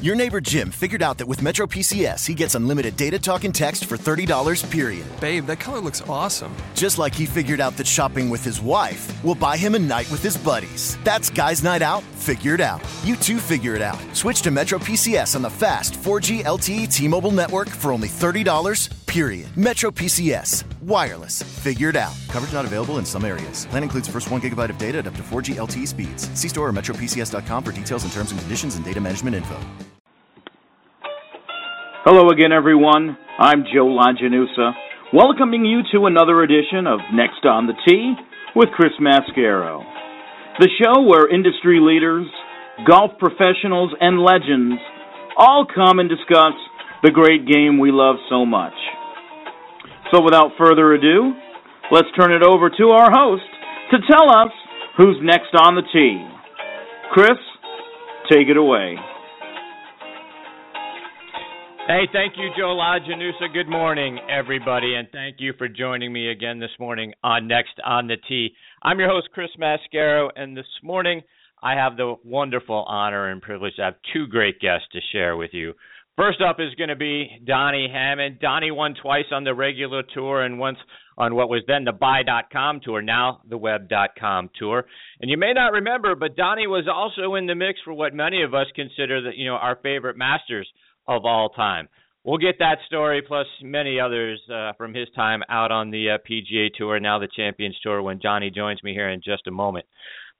Your neighbor Jim figured out that with Metro PCS, he gets unlimited data talk and text for $30 period. Babe, that color looks awesome. Just like he figured out that shopping with his wife will buy him a night with his buddies. That's Guys Night Out, figured out. You too figure it out. Switch to Metro PCS on the fast 4G LTE T Mobile network for only $30 period. Metro PCS, wireless, figured out. Coverage not available in some areas. Plan includes first 1 gigabyte of data at up to 4G LTE speeds. See store or metropcs.com for details and terms and conditions and data management info. Hello again, everyone. I'm Joe Lajanusa, welcoming you to another edition of Next on the Tee with Chris Mascaro. The show where industry leaders, golf professionals, and legends all come and discuss the great game we love so much. So without further ado, let's turn it over to our host to tell us who's next on the tee. Chris, take it away. Hey, thank you, Joe Lajanusa. Good morning, everybody, and thank you for joining me again this morning on Next on the Tee. I'm your host, Chris Mascaro, and this morning I have the wonderful honor and privilege to have two great guests to share with you. First up is going to be Donnie Hammond. Donnie won twice on the regular tour and once on what was then the buy.com tour, now the web.com tour. And you may not remember, but Donnie was also in the mix for what many of us consider that, you know, our favorite masters of all time. We'll get that story plus many others uh, from his time out on the uh, PGA Tour, now the Champions Tour, when Johnny joins me here in just a moment.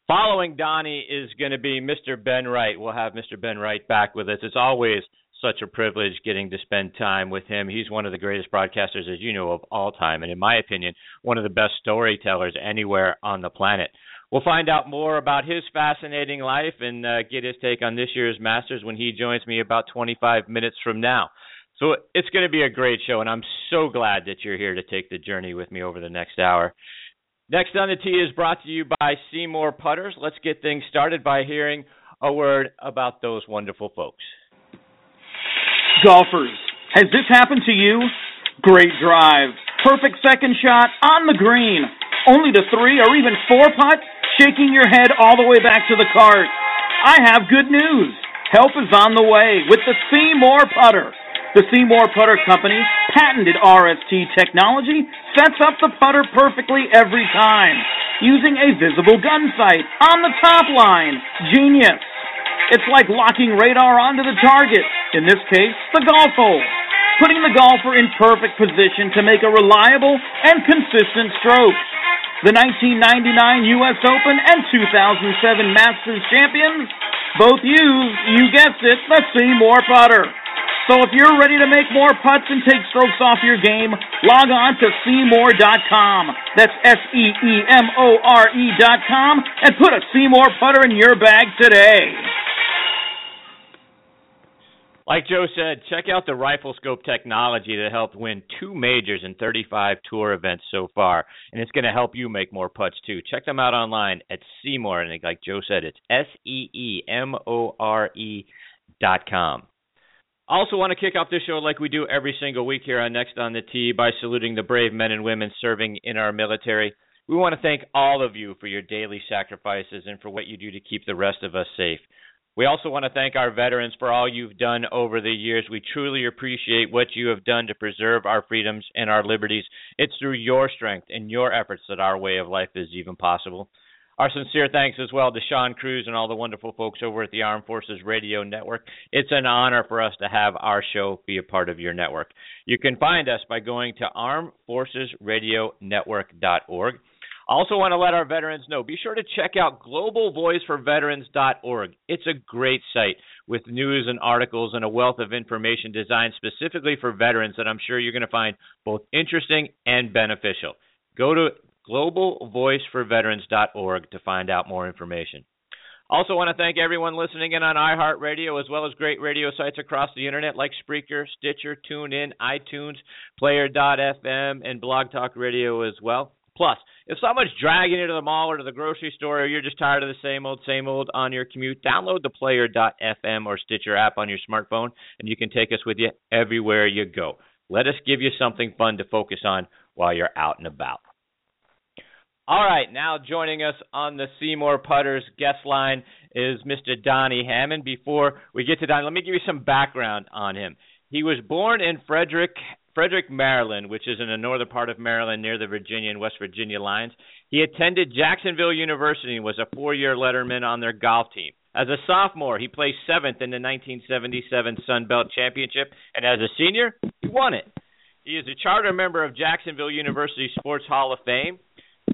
Following Donnie is going to be Mr. Ben Wright. We'll have Mr. Ben Wright back with us. It's always such a privilege getting to spend time with him. He's one of the greatest broadcasters, as you know, of all time, and in my opinion, one of the best storytellers anywhere on the planet. We'll find out more about his fascinating life and uh, get his take on this year's Masters when he joins me about 25 minutes from now. So it's going to be a great show, and I'm so glad that you're here to take the journey with me over the next hour. Next on the tee is brought to you by SeeMore Putters. Let's get things started by hearing a word about those wonderful folks. Golfers, has this happened to you? Great drive, perfect second shot on the green, only to three or even four putt shaking your head all the way back to the cart. I have good news. Help is on the way with the SeeMore Putter. The SeeMore Putter Company patented RST technology sets up the putter perfectly every time using a visible gun sight on the top line. Genius. It's like locking radar onto the target, in this case, the golf hole, putting the golfer in perfect position to make a reliable and consistent stroke. The 1999 U.S. Open and 2007 Masters champions both use, you guessed it, the SeeMore putter. So if you're ready to make more putts and take strokes off your game, log on to SeeMore.com. That's S-E-E-M-O-R-E dot and put a SeeMore putter in your bag today. Like Joe said, check out the Rifle Scope technology that helped win two majors and 35 tour events so far, and it's going to help you make more putts too. Check them out online at SeeMore, and like Joe said, it's S E E M O R E dot com. Also, want to kick off this show like we do every single week here on Next on the Tee by saluting the brave men and women serving in our military. We want to thank all of you for your daily sacrifices and for what you do to keep the rest of us safe. We also want to thank our veterans for all you've done over the years. We truly appreciate what you have done to preserve our freedoms and our liberties. It's through your strength and your efforts that our way of life is even possible. Our sincere thanks as well to Sean Cruz and all the wonderful folks over at the Armed Forces Radio Network. It's an honor for us to have our show be a part of your network. You can find us by going to armedforcesradionetwork.org. Also, want to let our veterans know be sure to check out globalvoiceforveterans.org. It's a great site with news and articles and a wealth of information designed specifically for veterans that I'm sure you're going to find both interesting and beneficial. Go to globalvoiceforveterans.org to find out more information. Also, want to thank everyone listening in on iHeartRadio as well as great radio sites across the internet like Spreaker, Stitcher, TuneIn, iTunes, Player.fm, and Blog Talk Radio as well. Plus, if someone's dragging you to the mall or to the grocery store, or you're just tired of the same old, same old on your commute, download the Player.fm or Stitcher app on your smartphone, and you can take us with you everywhere you go. Let us give you something fun to focus on while you're out and about. All right, now joining us on the SeeMore Putters guest line is Mr. Donnie Hammond. Before we get to Donnie, let me give you some background on him. He was born in Frederick, Frederick, Maryland, which is in the northern part of Maryland near the Virginia and West Virginia lines. He attended Jacksonville University and was a four-year letterman on their golf team. As a sophomore, he placed seventh in the 1977 Sun Belt Championship, and as a senior, he won it. He is a charter member of Jacksonville University Sports Hall of Fame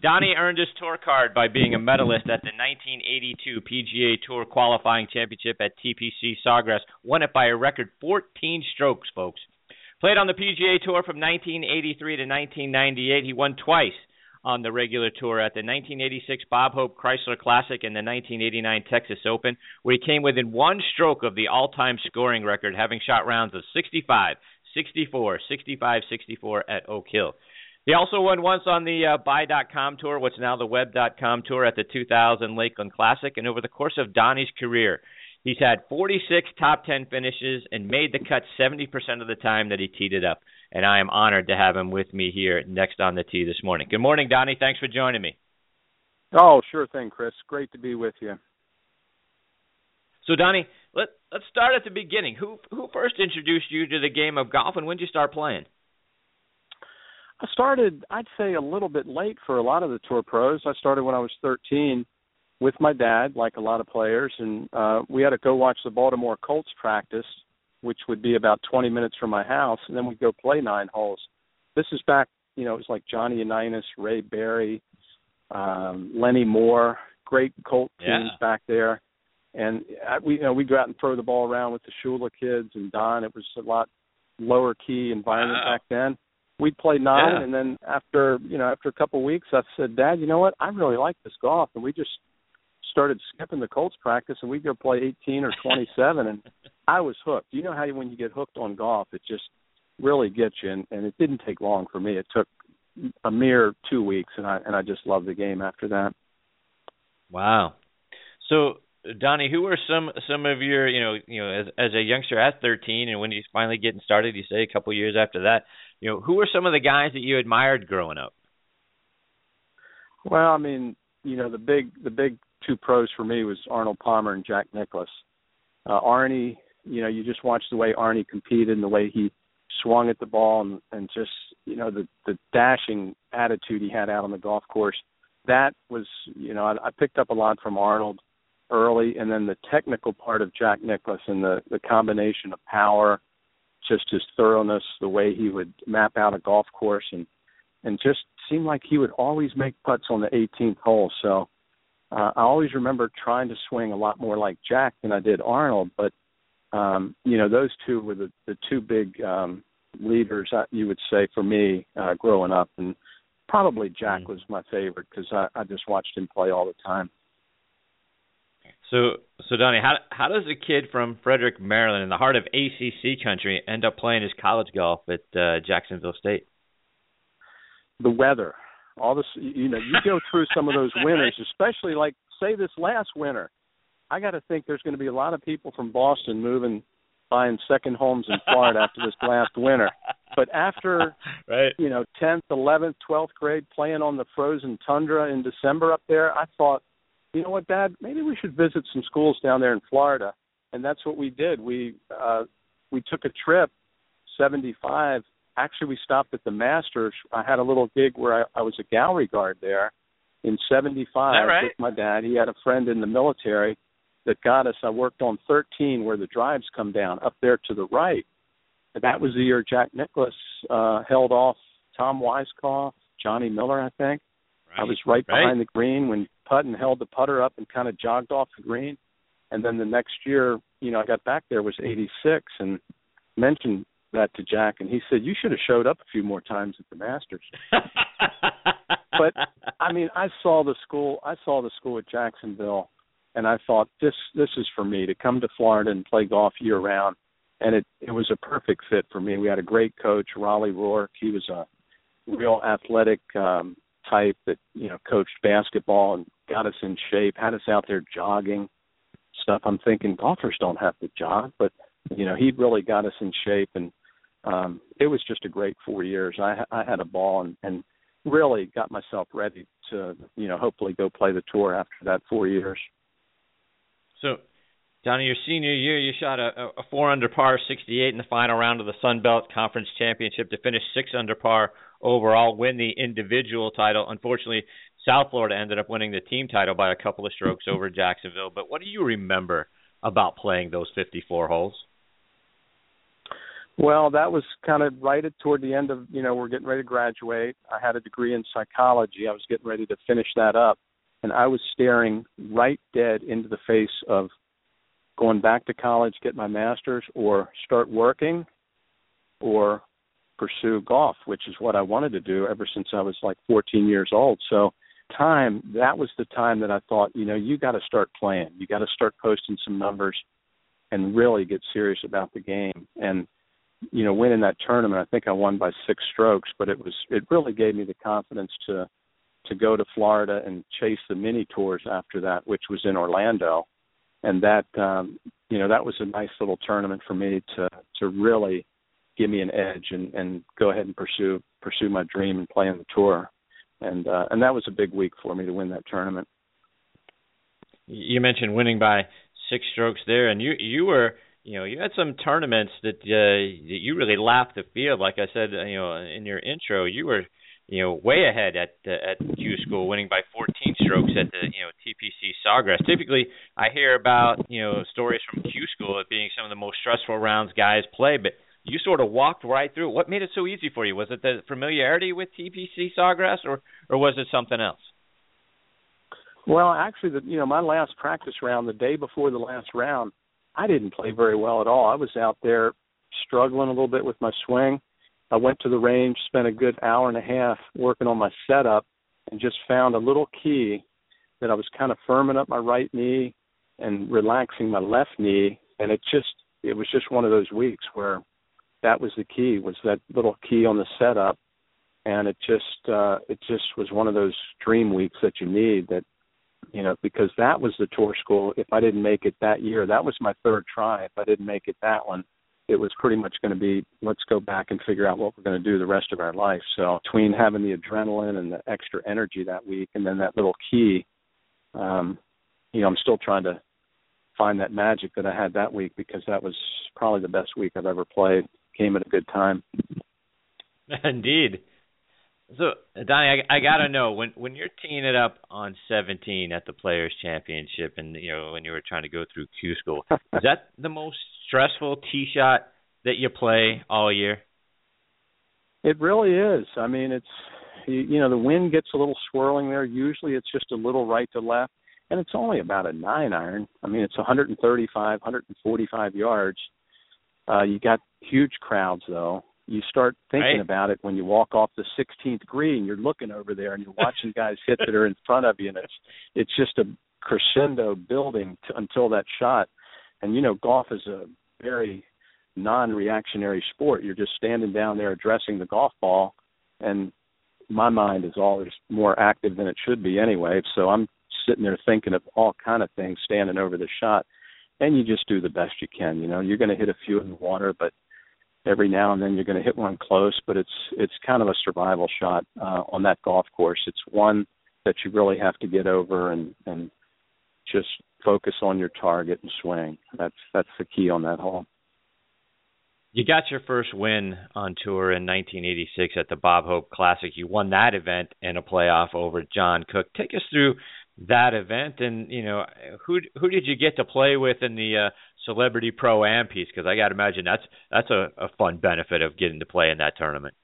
Donnie earned his tour card by being a medalist at the 1982 PGA Tour qualifying championship at TPC Sawgrass. Won it by a record 14 strokes, folks. Played on the PGA Tour from 1983 to 1998. He won twice on the regular tour at the 1986 Bob Hope Chrysler Classic and the 1989 Texas Open, where he came within one stroke of the all-time scoring record, having shot rounds of 65, 64, 65, 64 at Oak Hill. He also won once on the uh, Buy.com tour, what's now the Web.com tour at the 2000 Lakeland Classic. And over the course of Donnie's career, he's had 46 top 10 finishes and made the cut 70% of the time that he teed it up. And I am honored to have him with me here next on the tee this morning. Good morning, Donnie. Thanks for joining me. Oh, sure thing, Chris. Great to be with you. So, Donnie, let let's start at the beginning. Who who first introduced you to the game of golf, and when did you start playing? I started, I'd say, a little bit late for a lot of the tour pros. I started when I was 13 with my dad, like a lot of players, and uh, we had to go watch the Baltimore Colts practice, which would be about 20 minutes from my house, and then we'd go play nine holes. This is back, you know, it was like Johnny Unitas, Ray Berry, um, Lenny Moore, great Colt teams yeah. back there. And uh, we, you know, we'd go out and throw the ball around with the Shula kids and Don. It was a lot lower key environment wow. back then we'd play nine yeah. and then after you know after a couple of weeks i said dad you know what i really like this golf and we just started skipping the colts practice and we'd go play 18 or 27 and i was hooked. You know how when you get hooked on golf it just really gets you and, and it didn't take long for me. It took a mere two weeks and i and i just loved the game after that. Wow. So Donnie, who were some some of your you know you know as as a youngster at 13 and when you finally getting started, you say a couple years after that, you know, who were some of the guys that you admired growing up? Well, I mean, you know, the big the big two pros for me was Arnold Palmer and Jack Nicklaus. Uh, Arnie, you know, you just watch the way Arnie competed and the way he swung at the ball and, and just you know the the dashing attitude he had out on the golf course. That was, you know, I, I picked up a lot from Arnold early, and then the technical part of Jack Nicklaus and the the combination of power just his thoroughness, the way he would map out a golf course, and and just seemed like he would always make putts on the 18th hole. So uh, I always remember trying to swing a lot more like Jack than I did Arnold. But um, you know, those two were the the two big um, leaders uh, you would say for me uh, growing up, and probably Jack mm-hmm. was my favorite because I, I just watched him play all the time. So, so Donnie, how how does a kid from Frederick, Maryland, in the heart of ACC country, end up playing his college golf at uh, Jacksonville State? The weather, all this, you know, you go through some of those winters, especially like say this last winter. I got to think there's going to be a lot of people from Boston moving, buying second homes in Florida after this last winter. But after, right. you know, 10th, 11th, 12th grade, playing on the frozen tundra in December up there, I thought you know what, Dad? Maybe we should visit some schools down there in Florida. And that's what we did. We uh, we took a trip, seventy five. Actually, we stopped at the Masters. I had a little gig where I, I was a gallery guard there in '75 right? with my dad. He had a friend in the military that got us. I worked on 13, where the drives come down up there to the right. And that was the year Jack Nicklaus uh, held off Tom Weiskopf, Johnny Miller, I think. Right. I was right, right behind the green when putt and held the putter up and kind of jogged off the green. And then the next year, you know, I got back there was 86 and mentioned that to Jack, and he said you should have showed up a few more times at the Masters. but I mean, I saw the school. I saw the school at Jacksonville, and I thought this this is for me to come to Florida and play golf year round. And it it was a perfect fit for me. We had a great coach, Raleigh Rourke. He was a real athletic um type that you know coached basketball and got us in shape, had us out there jogging stuff. I'm thinking golfers don't have to jog, but you know he really got us in shape, and um, it was just a great four years. I I had a ball, and and really got myself ready to you know hopefully go play the tour after that four years. So, Donnie, your senior year, you shot a, a four under par, 68 in the final round of the Sun Belt Conference Championship to finish six under par overall, win the individual title. Unfortunately, South Florida ended up winning the team title by a couple of strokes over Jacksonville. But what do you remember about playing those 54 holes? Well, that was kind of right at toward the end of, you know, we're getting ready to graduate. I had a degree in psychology. I was getting ready to finish that up. And I was staring right dead into the face of going back to college, get my master's, or start working, or pursue golf, which is what I wanted to do ever since I was like 14 years old. So, time, that was the time that I thought, you know, you got to start playing. You got to start posting some numbers and really get serious about the game. And you know, winning that tournament, I think I won by six strokes, but it was it really gave me the confidence to to go to Florida and chase the mini tours after that, which was in Orlando, and that um, you know that was a nice little tournament for me to to really give me an edge and and go ahead and pursue pursue my dream and play on the tour, and uh, and that was a big week for me to win that tournament. You mentioned winning by six strokes there, and you you were you know, you had some tournaments that uh, that you really lapped the field. Like I said, you know, in your intro, you were, you know, way ahead at uh, at Q School, winning by 14 strokes at the you know TPC Sawgrass. Typically, I hear about you know stories from Q School as being some of the most stressful rounds guys play, but you sort of walked right through. What made it so easy for you? Was it the familiarity with TPC Sawgrass, or or was it something else? Well, actually, the you know my last practice round, the day before the last round I didn't play very well at all. I was out there struggling a little bit with my swing. I went to the range, spent a good hour and a half working on my setup, and just found a little key that I was kind of firming up my right knee and relaxing my left knee, and it just it was just one of those weeks where that was the key was that little key on the setup and it just uh it just was one of those dream weeks that you need that you know, because that was the tour school. If I didn't make it that year, that was my third try. If I didn't make it that one, it was pretty much going to be let's go back and figure out what we're going to do the rest of our life. So between having the adrenaline and the extra energy that week, and then that little key, um, you know, I'm still trying to find that magic that I had that week because that was probably the best week I've ever played. Came at a good time. Indeed. So, Donnie, I, I gotta know when when you're teeing it up on 17 at the Players Championship, and you know when you were trying to go through Q school, is that the most stressful tee shot that you play all year? It really is. I mean, it's you, you know the wind gets a little swirling there. Usually, it's just a little right to left, and it's only about a nine iron. I mean, it's 135, 145 yards. Uh, you got huge crowds though, you start thinking right. about it when you walk off the 16th green. You're looking over there and you're watching guys hit that are in front of you, and it's it's just a crescendo building to, until that shot. And you know, golf is a very non-reactionary sport. You're just standing down there addressing the golf ball, and my mind is always more active than it should be anyway. So I'm sitting there thinking of all kind of things, standing over the shot, and you just do the best you can. You know, you're going to hit a few in the water, but every now and then you're going to hit one close, but it's it's kind of a survival shot uh, on that golf course. It's one that you really have to get over and and just focus on your target and swing. That's that's the key on that hole. You got your first win on tour in 1986 at the Bob Hope Classic. You won that event in a playoff over John Cook. Take us through that event, and you know who who did you get to play with in the uh, celebrity pro am piece? Because I got to imagine that's that's a, a fun benefit of getting to play in that tournament.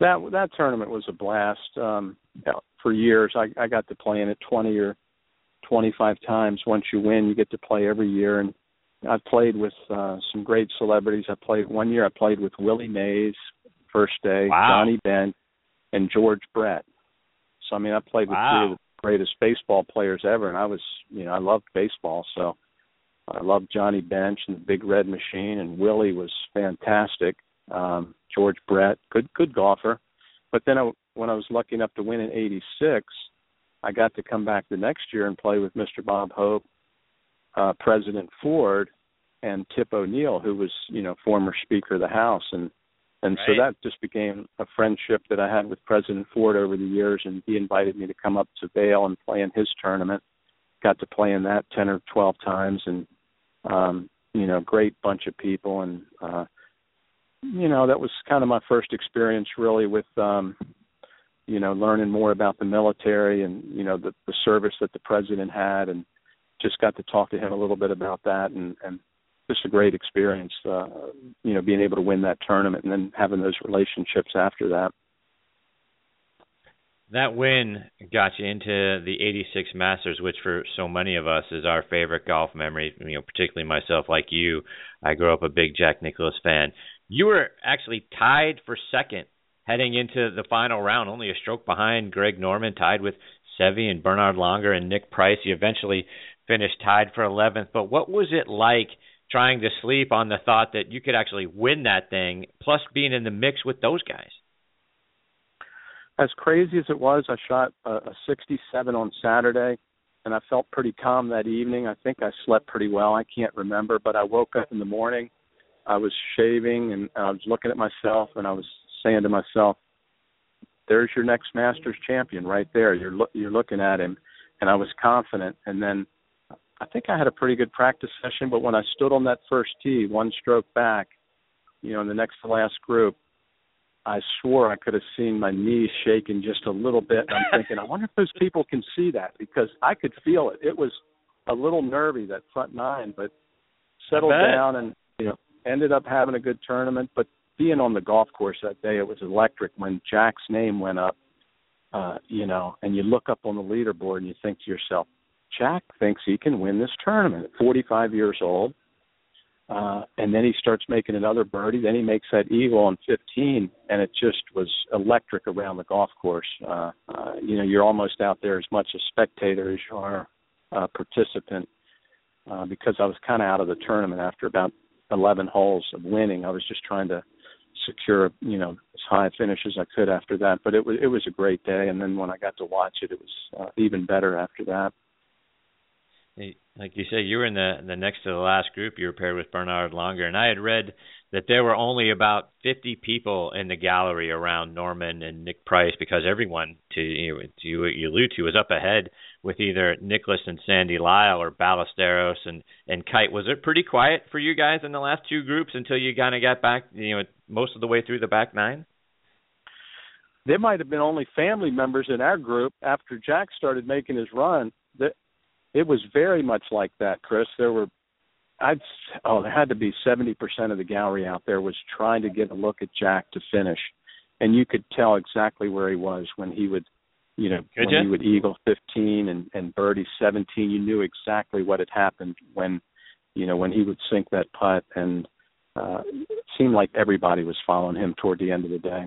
That that tournament was a blast. Um, for years, I, I got to play in it twenty or twenty five times. Once you win, you get to play every year, and I've played with uh, some great celebrities. I played one year. I played with Willie Mays first day, wow. Johnny Bench, and George Brett. So I mean, I played with wow. three of the greatest baseball players ever, and I was, you know, I loved baseball, so I loved Johnny Bench and the Big Red Machine, and Willie was fantastic. Um, George Brett, good good golfer. But then I, when I was lucky enough to win in '86, I got to come back the next year and play with Mr. Bob Hope, uh, President Ford, and Tip O'Neill, who was you know former Speaker of the House, and And right. so that just became a friendship that I had with President Ford over the years, and he invited me to come up to Vail and play in his tournament. Got to play in that ten or twelve times, and um, you know, great bunch of people, and uh, you know, that was kind of my first experience really with um, you know, learning more about the military and you know the, the service that the president had, and just got to talk to him a little bit about that, and and just a great experience, uh, you know, being able to win that tournament and then having those relationships after that. That win got you into the 86 Masters, which for so many of us is our favorite golf memory, you know, particularly myself like you. I grew up a big Jack Nicklaus fan. You were actually tied for second heading into the final round, only a stroke behind Greg Norman, tied with Seve and Bernhard Langer and Nick Price. You eventually finished tied for 11th. But what was it like trying to sleep on the thought that you could actually win that thing, plus being in the mix with those guys? As crazy as it was, I shot a, a 67 on Saturday, and I felt pretty calm that evening. I think I slept pretty well. I can't remember, but I woke up in the morning. I was shaving and I was looking at myself, and I was saying to myself, "There's your next Masters champion right there. You're lo- you're looking at him." And I was confident, and then I think I had a pretty good practice session, but when I stood on that first tee, one stroke back, you know, in the next to last group, I swore I could have seen my knees shaking just a little bit. I'm thinking, I wonder if those people can see that because I could feel it. It was a little nervy that front nine, but settled down and you know ended up having a good tournament. But being on the golf course that day, it was electric when Jack's name went up. Uh, you know, and you look up on the leaderboard and you think to yourself, Jack thinks he can win this tournament at 45 years old. Uh, and then he starts making another birdie. Then he makes that eagle on 15, and it just was electric around the golf course. Uh, uh, you know, you're almost out there as much a spectator as you are a participant. Uh, because I was kind of out of the tournament after about 11 holes of winning. I was just trying to secure, you know, as high a finish as I could after that. But it was it was a great day, and then when I got to watch it, it was uh, even better after that like you say, you were in the the next to the last group. You were paired with Bernhard Langer, and I had read that there were only about 50 people in the gallery around Norman and Nick Price because everyone, to you, know, to you, you allude to, was up ahead with either Nicklaus and Sandy Lyle or Ballesteros and and Kite. Was it pretty quiet for you guys in the last two groups until you kind of got back, you know, most of the way through the back nine? There might have been only family members in our group after Jack started making his run. That it was very much like that, Chris. There were I'd oh there had to be 70% of the gallery out there was trying to get a look at Jack to finish. And you could tell exactly where he was when he would you know could when you? he would eagle 15 and and birdie 17 you knew exactly what had happened when you know when he would sink that putt and uh it seemed like everybody was following him toward the end of the day.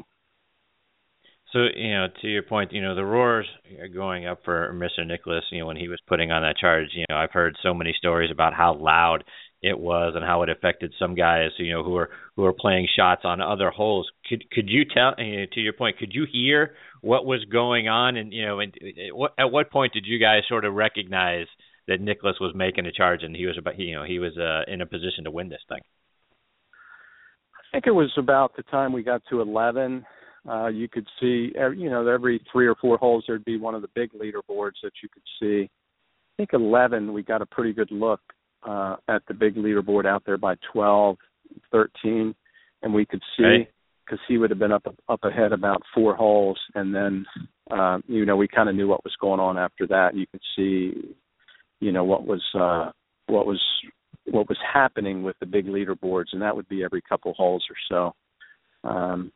So you know, to your point, you know, the roars are going up for Mr. Nicklaus. You know, when he was putting on that charge, you know, I've heard so many stories about how loud it was and how it affected some guys, you know, who are who are playing shots on other holes. Could could you tell? You know, to your point, could you hear what was going on? And you know, and at what point did you guys sort of recognize that Nicklaus was making a charge and he was about, you know, he was uh, in a position to win this thing? I think it was about the time we got to 11 uh, you could see, you know, every three or four holes there'd be one of the big leaderboards that you could see. I think 11 we got a pretty good look uh, at the big leaderboard out there by 12, 13, and we could see because he would have been up up ahead about four holes, and then uh, you know we kind of knew what was going on after that. You could see, you know, what was uh, what was what was happening with the big leaderboards, and that would be every couple holes or so. Um,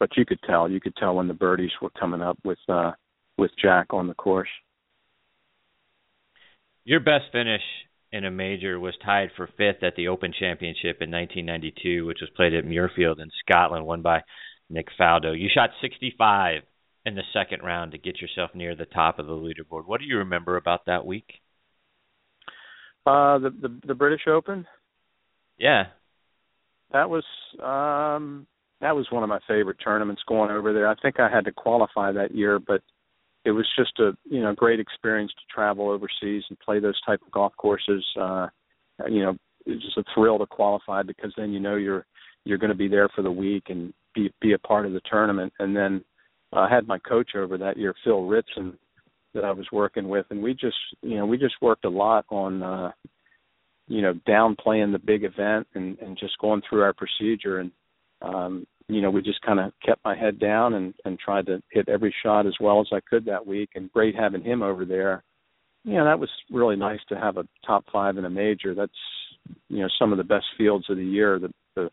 but you could tell. You could tell when the birdies were coming up with uh with Jack on the course. Your best finish in a major was tied for fifth at the Open Championship in 1992, which was played at Muirfield in Scotland, won by Nick Faldo. You shot 65 in the second round to get yourself near the top of the leaderboard. What do you remember about that week? Uh, the the, the British Open. Yeah, that was um that was one of my favorite tournaments going over there. I think I had to qualify that year, but it was just a you know great experience to travel overseas and play those type of golf courses. Uh, you know, it's just a thrill to qualify because then you know you're you're going to be there for the week and be be a part of the tournament. And then I had my coach over that year, Phil Ritson, that I was working with, and we just you know we just worked a lot on uh, you know downplaying the big event and and just going through our procedure and um, you know we just kind of kept my head down and and tried to hit every shot as well as I could that week. And great having him over there. You know that was really nice to have a top five in a major. That's you know some of the best fields of the year. The the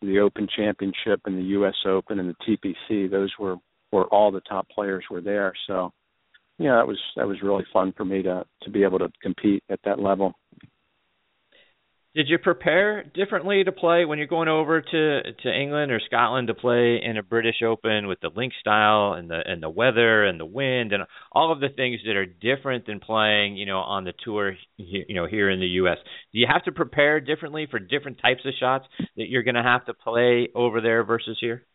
the Open Championship and the U.S. Open and the TPC. Those were were all the top players were there. So, yeah, that was that was really fun for me to to be able to compete at that level. Did you prepare differently to play when you're going over to to England or Scotland to play in a British Open with the link style and the and the weather and the wind and all of the things that are different than playing, you know, on the tour, you know, here in the U.S. Do you have to prepare differently for different types of shots that you're going to have to play over there versus here?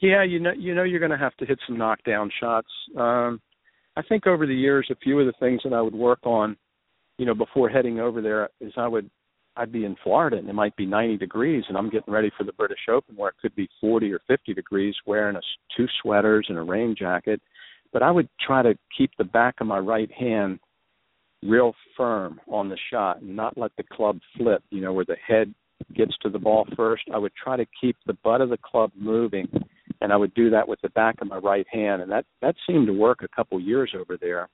Yeah, you know, you know, you're going to have to hit some knockdown shots. Um, I think over the years, a few of the things that I would work on, you know, before heading over there, is I would I'd be in Florida and it might be 90 degrees and I'm getting ready for the British Open where it could be 40 or 50 degrees wearing a, two sweaters and a rain jacket. But I would try to keep the back of my right hand real firm on the shot and not let the club flip, you know, where the head gets to the ball first. I would try to keep the butt of the club moving and I would do that with the back of my right hand and that that seemed to work a couple years over there.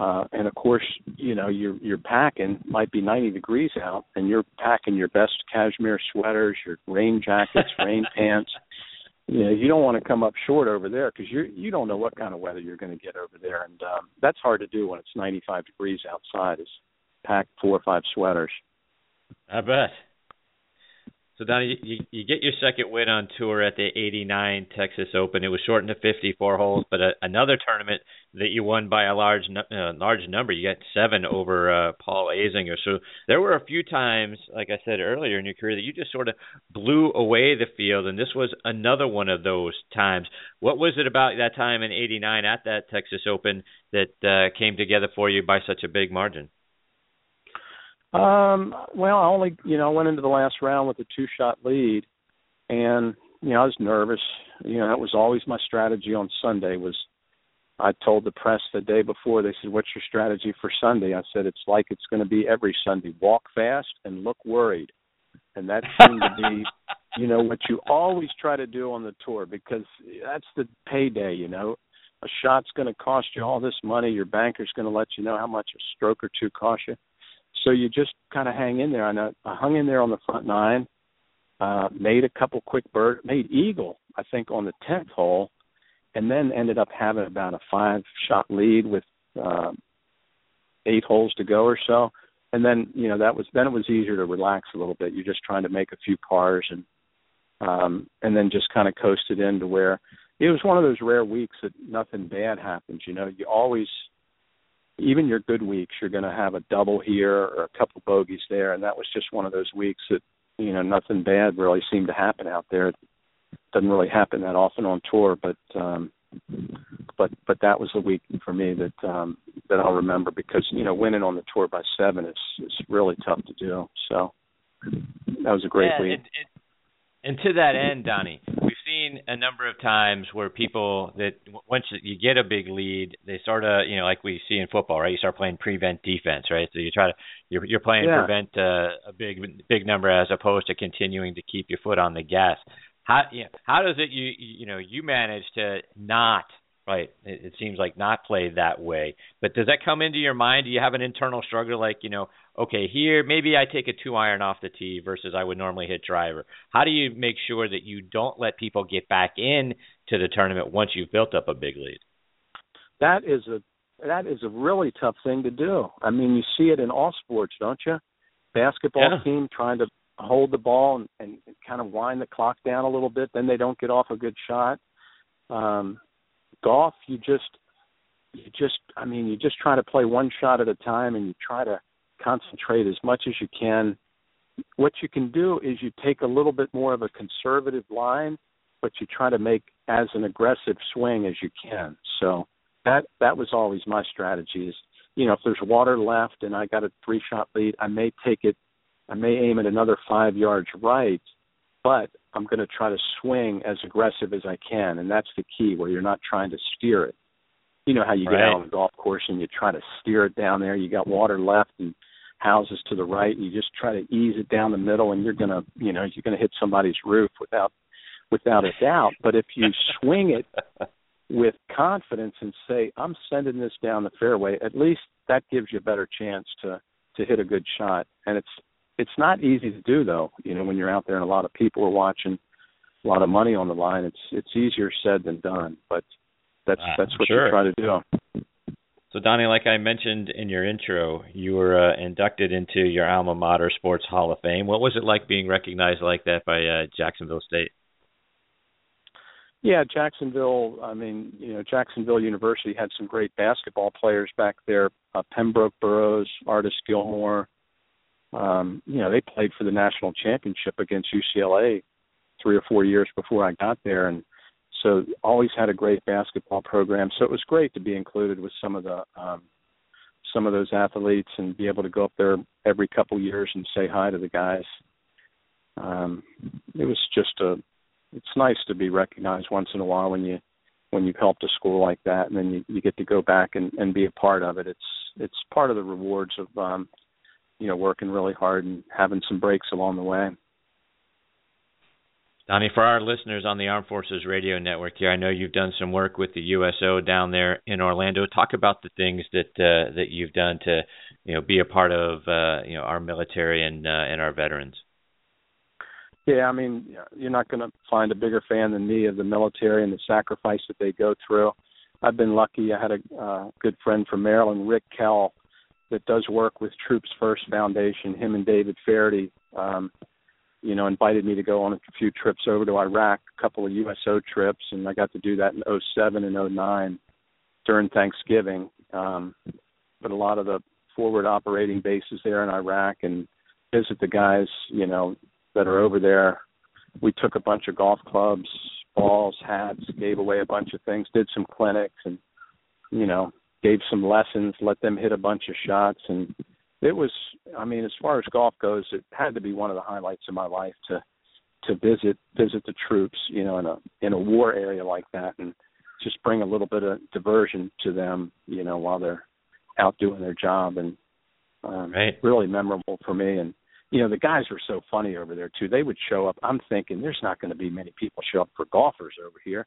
Uh, and of course, you know, you're you're packing might be 90 degrees out, and you're packing your best cashmere sweaters, your rain jackets, rain pants. You know, you don't want to come up short over there because you you don't know what kind of weather you're going to get over there, and um, that's hard to do when it's 95 degrees outside. Is pack four or five sweaters. I bet. So Donnie, you, you get your second win on tour at the '89 Texas Open. It was shortened to 54 holes, but a, another tournament that you won by a large uh, large number. You got seven over uh, Paul Azinger. So there were a few times, like I said earlier in your career, that you just sort of blew away the field, and this was another one of those times. What was it about that time in '89 at that Texas Open that uh, came together for you by such a big margin? Um, well, I only, you know, went into the last round with a two-shot lead, and you know, I was nervous. You know, that was always my strategy on Sunday. Was I told the press the day before? They said, "What's your strategy for Sunday?" I said, "It's like it's going to be every Sunday. Walk fast and look worried." And that seemed to be, you know, what you always try to do on the tour because that's the payday. You know, a shot's going to cost you all this money. Your banker's going to let you know how much a stroke or two costs you so you just kind of hang in there. And I, I hung in there on the front nine, uh, made a couple quick bird, made eagle, I think, on the tenth hole, and then ended up having about a five shot lead with uh, eight holes to go or so. And then you know that was then it was easier to relax a little bit. You're just trying to make a few pars and um, and then just kind of coasted into where it was one of those rare weeks that nothing bad happens. You know, you always even your good weeks, you're going to have a double here or a couple bogeys there, and that was just one of those weeks that you know nothing bad really seemed to happen out there. Doesn't really happen that often on tour, but um, but but that was the week for me that um, that I'll remember because you know winning on the tour by seven is is really tough to do. So that was a great yeah, week. It, it, and to that end, Donnie, we've seen a number of times where people that once you get a big lead, they sort of, you know, like we see in football, right? You start playing prevent defense, right? So you try to you're you're playing yeah. prevent uh, a big big number as opposed to continuing to keep your foot on the gas. How you know, how does it you you know you manage to not right? It, it seems like not play that way. But does that come into your mind? Do you have an internal struggle like you know okay, here maybe I take a two iron off the tee versus I would normally hit driver. How do you make sure that you don't let people get back in to the tournament once you've built up a big lead? That is a that is a really tough thing to do. I mean, you see it in all sports, don't you? Basketball yeah. team trying to hold the ball and, and kind of wind the clock down a little bit, then they don't get off a good shot. Um, golf, you just you just I mean, you just try to play one shot at a time and you try to concentrate as much as you can. What you can do is you take a little bit more of a conservative line, but you try to make as an aggressive swing as you can. So that that was always my strategy is you know if there's water left and I got a three shot lead, I may take it I may aim at another five yards right, but I'm going to try to swing as aggressive as I can, and that's the key where you're not trying to steer it. You know how you right. get out on the golf course and you try to steer it down there. You got water left and houses to the right, and you just try to ease it down the middle, and you're gonna, you know, you're gonna hit somebody's roof without, without a doubt. But if you swing it with confidence and say, "I'm sending this down the fairway," at least that gives you a better chance to to hit a good shot. And it's it's not easy to do though. You know, when you're out there and a lot of people are watching, a lot of money on the line. It's it's easier said than done, but that's uh, that's what sure. you try to do. So Donnie, like I mentioned in your intro, you were uh, inducted into your alma mater Sports Hall of Fame. What was it like being recognized like that by uh, Jacksonville State? Yeah, Jacksonville. I mean, you know, Jacksonville University had some great basketball players back there. Uh, Pembrook Burrows, Artis Gilmore. Um, you know, they played for the national championship against UCLA three or four years before I got there, and so always had a great basketball program. So it was great to be included with some of the um, some of those athletes and be able to go up there every couple years and say hi to the guys. Um, it was just a it's nice to be recognized once in a while when you when you've helped a school like that and then you, you get to go back and, and be a part of it. It's it's part of the rewards of um you know, working really hard and having some breaks along the way. Donnie, for our listeners on the Armed Forces Radio Network here, I know you've done some work with the USO down there in Orlando. Talk about the things that uh, that you've done to, you know, be a part of uh, you know our military and uh, and our veterans. Yeah, I mean, you're not going to find a bigger fan than me of the military and the sacrifice that they go through. I've been lucky. I had a uh, good friend from Maryland, Rick Kell, that does work with Troops First Foundation. Him and David Feherty, um, you know, invited me to go on a few trips over to Iraq, a couple of USO trips, and I got to do that in '07 and '09 during Thanksgiving. Um, but a lot of the forward operating bases there in Iraq and visit the guys, you know, that are over there. We took a bunch of golf clubs, balls, hats, gave away a bunch of things, did some clinics, and you know, gave some lessons, let them hit a bunch of shots, and it was. I mean, as far as golf goes, it had to be one of the highlights of my life to to visit visit the troops, you know, in a in a war area like that, and just bring a little bit of diversion to them, you know, while they're out doing their job, and um, right. really memorable for me. And you know the guys were so funny over there too. They would show up. I'm thinking there's not going to be many people show up for golfers over here,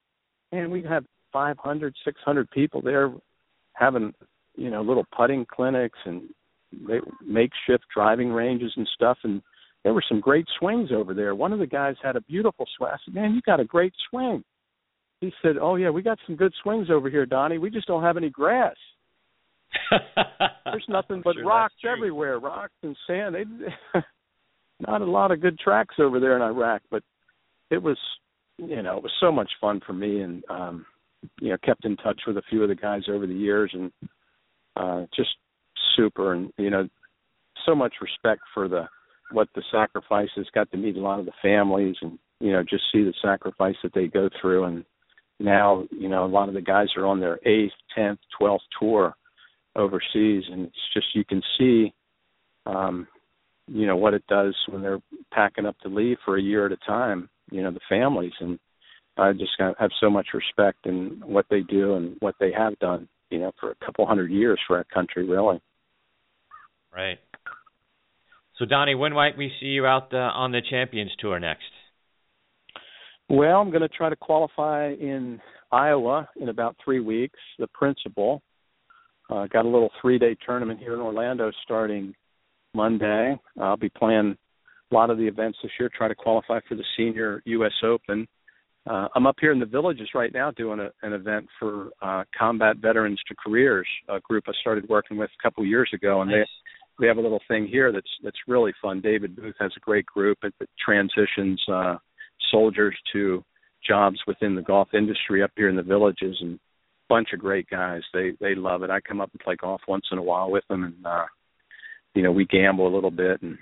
and we'd have 500, 600 people there having you know little putting clinics and they, makeshift driving ranges and stuff. And there were some great swings over there. One of the guys had a beautiful swing. I said, "Man, you got a great swing." He said, "Oh yeah, we got some good swings over here, Donnie. We just don't have any grass." There's nothing but sure rocks everywhere, rocks and sand. They, not a lot of good tracks over there in Iraq, but it was, you know, it was so much fun for me, and um, you know, kept in touch with a few of the guys over the years, and uh, just super, and you know, so much respect for the what the sacrifices. Got to meet a lot of the families, and you know, just see the sacrifice that they go through, and now, you know, a lot of the guys are on their eighth, tenth, twelfth tour overseas, and it's just you can see, um, you know, what it does when they're packing up to leave for a year at a time. You know, the families, and I just have so much respect in what they do and what they have done. You know, for a couple hundred years for our country, really. Right. So Donnie, when might we see you out uh, on the Champions Tour next? Well, I'm going to try to qualify in Iowa in about three weeks. The principal uh, got a little three-day tournament here in Orlando starting Monday. I'll be playing a lot of the events this year. Try to qualify for the Senior U.S. Open. Uh, I'm up here in the villages right now doing a, an event for uh, Combat Veterans to Careers, a group I started working with a couple of years ago, and nice. they we have a little thing here that's that's really fun. David Booth has a great group that, that transitions uh, soldiers to jobs within the golf industry up here in the villages, and bunch of great guys. They they love it. I come up and play golf once in a while with them, and uh, you know we gamble a little bit and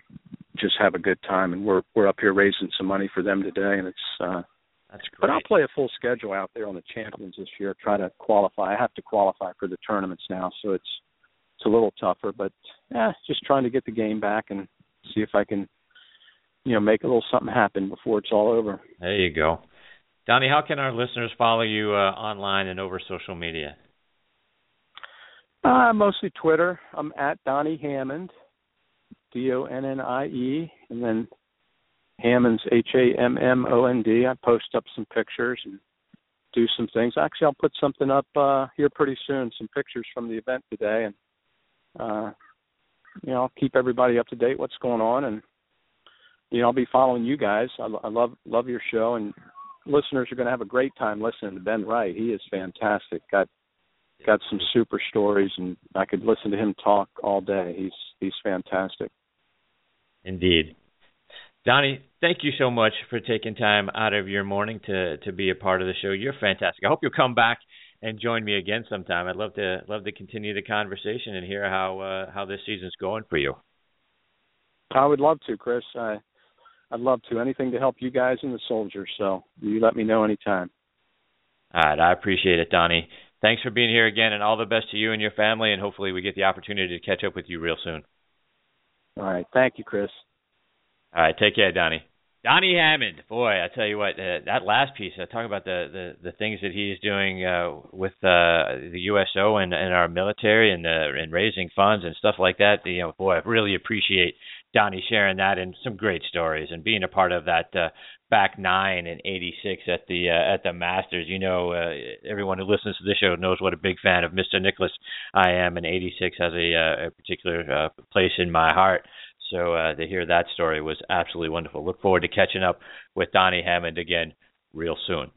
just have a good time. And we're we're up here raising some money for them today, and it's. uh That's great. but I'll play a full schedule out there on the champions this year. Try to qualify. I have to qualify for the tournaments now, so it's it's a little tougher. But yeah, just trying to get the game back and see if I can, you know, make a little something happen before it's all over. There you go, Donnie. How can our listeners follow you uh, online and over social media? Uh, mostly Twitter. I'm at Donnie Hammond, D O N N I E, and then Hammond's H A M M O N D. I post up some pictures and do some things. Actually, I'll put something up uh, here pretty soon. Some pictures from the event today, and uh, you know, I'll keep everybody up to date what's going on, and you know, I'll be following you guys. I, I love love your show, and listeners are going to have a great time listening to Ben Wright. He is fantastic. Got got some super stories, and I could listen to him talk all day. He's he's fantastic. Indeed. Donnie, thank you so much for taking time out of your morning to to be a part of the show. You're fantastic. I hope you'll come back and join me again sometime. I'd love to love to continue the conversation and hear how uh, how this season's going for you. I would love to, Chris. I I'd love to. Anything to help you guys and the soldiers. So you let me know anytime. All right, I appreciate it, Donnie. Thanks for being here again, and all the best to you and your family. And hopefully, we get the opportunity to catch up with you real soon. All right, thank you, Chris. All right, take care, Donnie. Donnie Hammond, boy, I tell you what, uh, that last piece, uh, talk about the, the the things that he's doing uh, with uh, the USO and, and our military and uh, and raising funds and stuff like that. You know, boy, I really appreciate Donnie sharing that and some great stories and being a part of that uh, back nine in '86 at the uh, at the Masters. You know, uh, everyone who listens to this show knows what a big fan of Mr. Nicklaus I am, and '86 has a, uh, a particular uh, place in my heart. So uh, to hear that story was absolutely wonderful. Look forward to catching up with Donnie Hammond again real soon.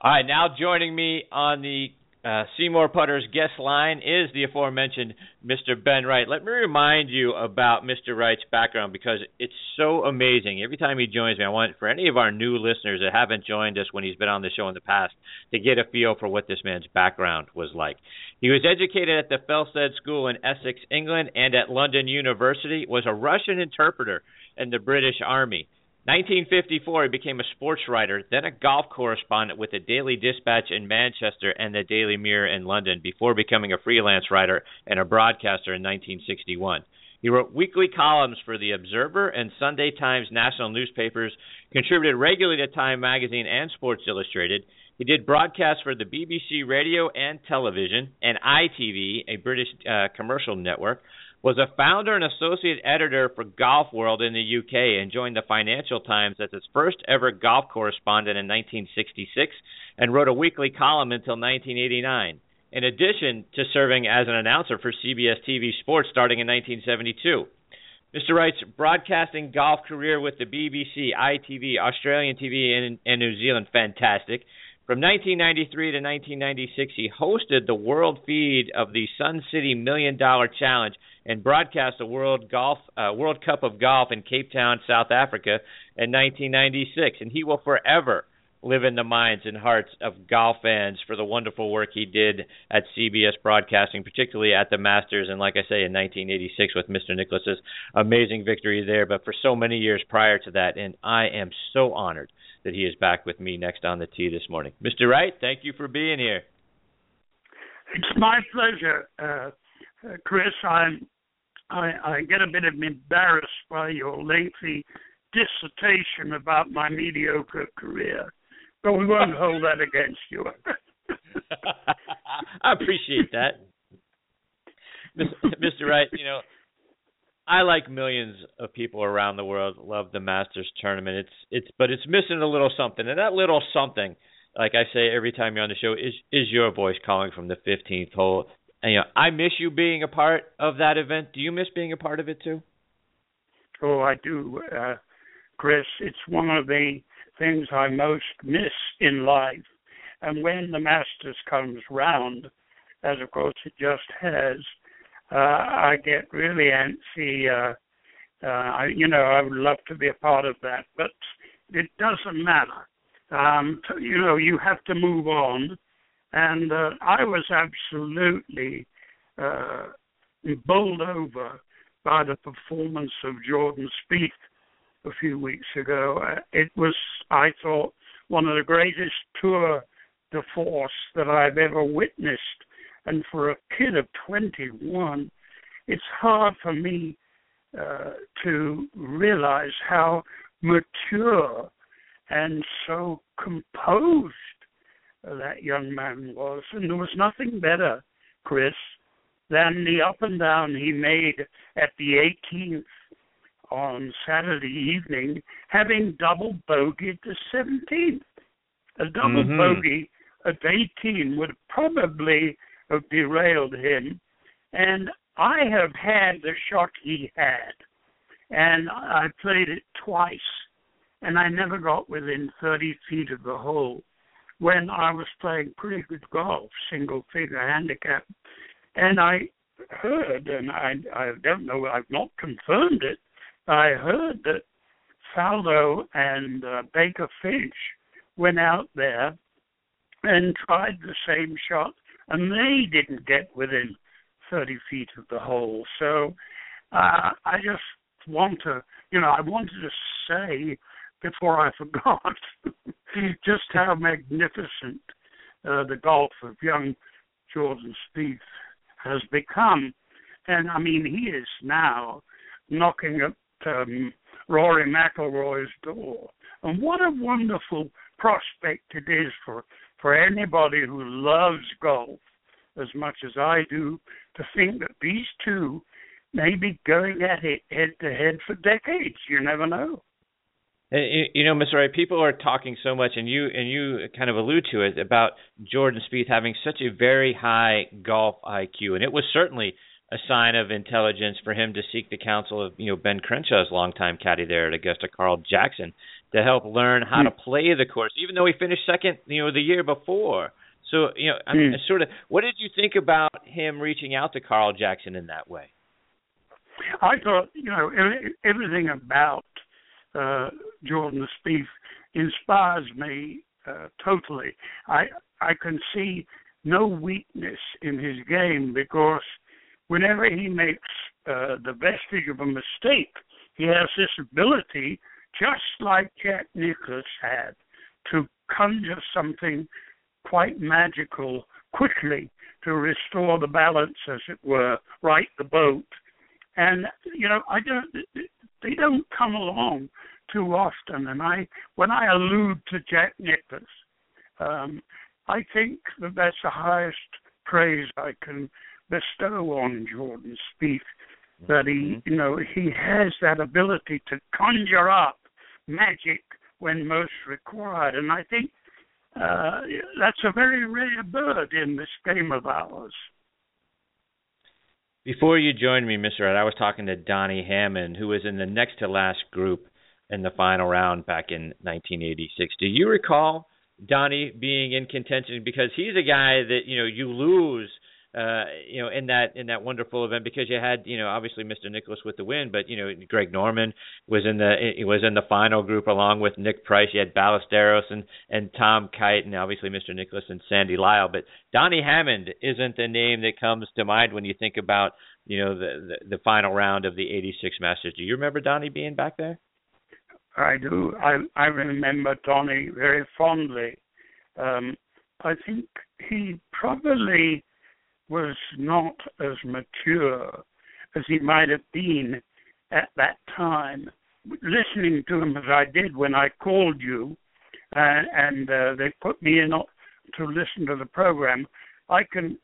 All right, now joining me on the uh, SeeMore Putters guest line is the aforementioned Mr. Ben Wright. Let me remind you about Mr. Wright's background because it's so amazing. Every time he joins me, I want for any of our new listeners that haven't joined us when he's been on the show in the past to get a feel for what this man's background was like. He was educated at the Felsted School in Essex, England, and at London University. Was a Russian interpreter in the British Army. 1954, he became a sports writer, then a golf correspondent with the Daily Dispatch in Manchester and the Daily Mirror in London, before becoming a freelance writer and a broadcaster in 1961. He wrote weekly columns for The Observer and Sunday Times national newspapers, contributed regularly to Time magazine and Sports Illustrated. He did broadcasts for the BBC radio and television and ITV, a British uh, commercial network was a founder and associate editor for Golf World in the UK and joined the Financial Times as its first ever golf correspondent in 1966 and wrote a weekly column until 1989. In addition to serving as an announcer for CBS TV Sports starting in 1972. Mr. Wright's broadcasting golf career with the BBC, ITV, Australian TV, and, and New Zealand, fantastic. From 1993 to 1996, he hosted the world feed of the Sun City Million Dollar Challenge and broadcast the World Golf uh, World Cup of Golf in Cape Town, South Africa, in 1996. And he will forever live in the minds and hearts of golf fans for the wonderful work he did at CBS Broadcasting, particularly at the Masters, and like I say, in 1986 with Mr. Nicklaus's amazing victory there. But for so many years prior to that, and I am so honored that he is back with me next on the tee this morning. Mr. Wright, thank you for being here. It's my pleasure, uh, uh, Chris. I'm I, I get a bit embarrassed by your lengthy dissertation about my mediocre career, but we won't hold that against you. I appreciate that, Mr. Wright. You know, I like millions of people around the world love the Masters tournament. It's it's but it's missing a little something, and that little something, like I say every time you're on the show, is is your voice calling from the 15th hole. And, you know, I miss you being a part of that event. Do you miss being a part of it too? Oh, I do, uh, Chris. It's one of the things I most miss in life. And when the Masters comes round, as of course it just has, uh, I get really antsy. Uh, uh, I, you know, I would love to be a part of that, but it doesn't matter. Um, you know, you have to move on. And uh, I was absolutely uh, bowled over by the performance of Jordan Spieth a few weeks ago. Uh, it was, I thought, one of the greatest tour de force that I've ever witnessed and for a kid of 21, it's hard for me uh, to realize how mature and so composed that young man was. And there was nothing better, Chris, than the up and down he made at the 18th on Saturday evening, having double bogeyed the 17th. A double mm-hmm. bogey at 18 would probably have derailed him. And I have had the shot he had, and I played it twice, and I never got within 30 feet of the hole when I was playing pretty good golf, single figure handicap. And I heard, and I I don't know, I've not confirmed it. I heard that Faldo and uh, Baker Finch went out there and tried the same shot, and they didn't get within 30 feet of the hole. So uh, I just want to, you know, I wanted to say before I forgot just how magnificent uh, the golf of young Jordan Spieth has become. And I mean, he is now knocking at um, Rory McIlroy's door. And what a wonderful prospect it is for for anybody who loves golf as much as I do to think that these two may be going at it head to head for decades. You never know. You know, Mr. Wright, people are talking so much, and you and you kind of allude to it about Jordan Spieth having such a very high golf IQ, and it was certainly a sign of intelligence for him to seek the counsel of you know Ben Crenshaw's longtime caddy there at Augusta, Carl Jackson, to help learn how mm. to play the course, even though he finished second, you know, the year before. So, you know, I mean, mm. sort of, what did you think about him reaching out to Carl Jackson in that way? I thought, you know, everything about uh, Jordan Spieth inspires me uh, totally. I I can see no weakness in his game because whenever he makes uh, the vestige of a mistake, he has this ability, just like Jack Nicklaus had, to conjure something quite magical quickly to restore the balance, as it were, right the boat. And you know, I don't. They don't come along too often. And I, when I allude to Jack Nicklaus, um, I think that that's the highest praise I can bestow on Jordan Spieth. That he, mm-hmm. you know, he has that ability to conjure up magic when most required, and I think uh, that's a very rare bird in this game of ours. Before you joined me, Mr. Ed, I was talking to Donnie Hammond, who was in the next to last group in the final round back in 1986. Do you recall Donnie being in contention because he's a guy that you know you lose uh, you know, in that in that wonderful event because you had, you know, obviously Mr. Nicklaus with the win, but you know, Greg Norman was in the was in the final group along with Nick Price. You had Ballesteros and and Tom Kite, and obviously Mr. Nicklaus and Sandy Lyle. But Donnie Hammond isn't the name that comes to mind when you think about, you know, the the, the final round of the '86 Masters. Do you remember Donnie being back there? I do. I I remember Donnie very fondly. Um, I think he probably was not as mature as he might have been at that time. Listening to him as I did when I called you, uh, and uh, they put me in to listen to the program, I can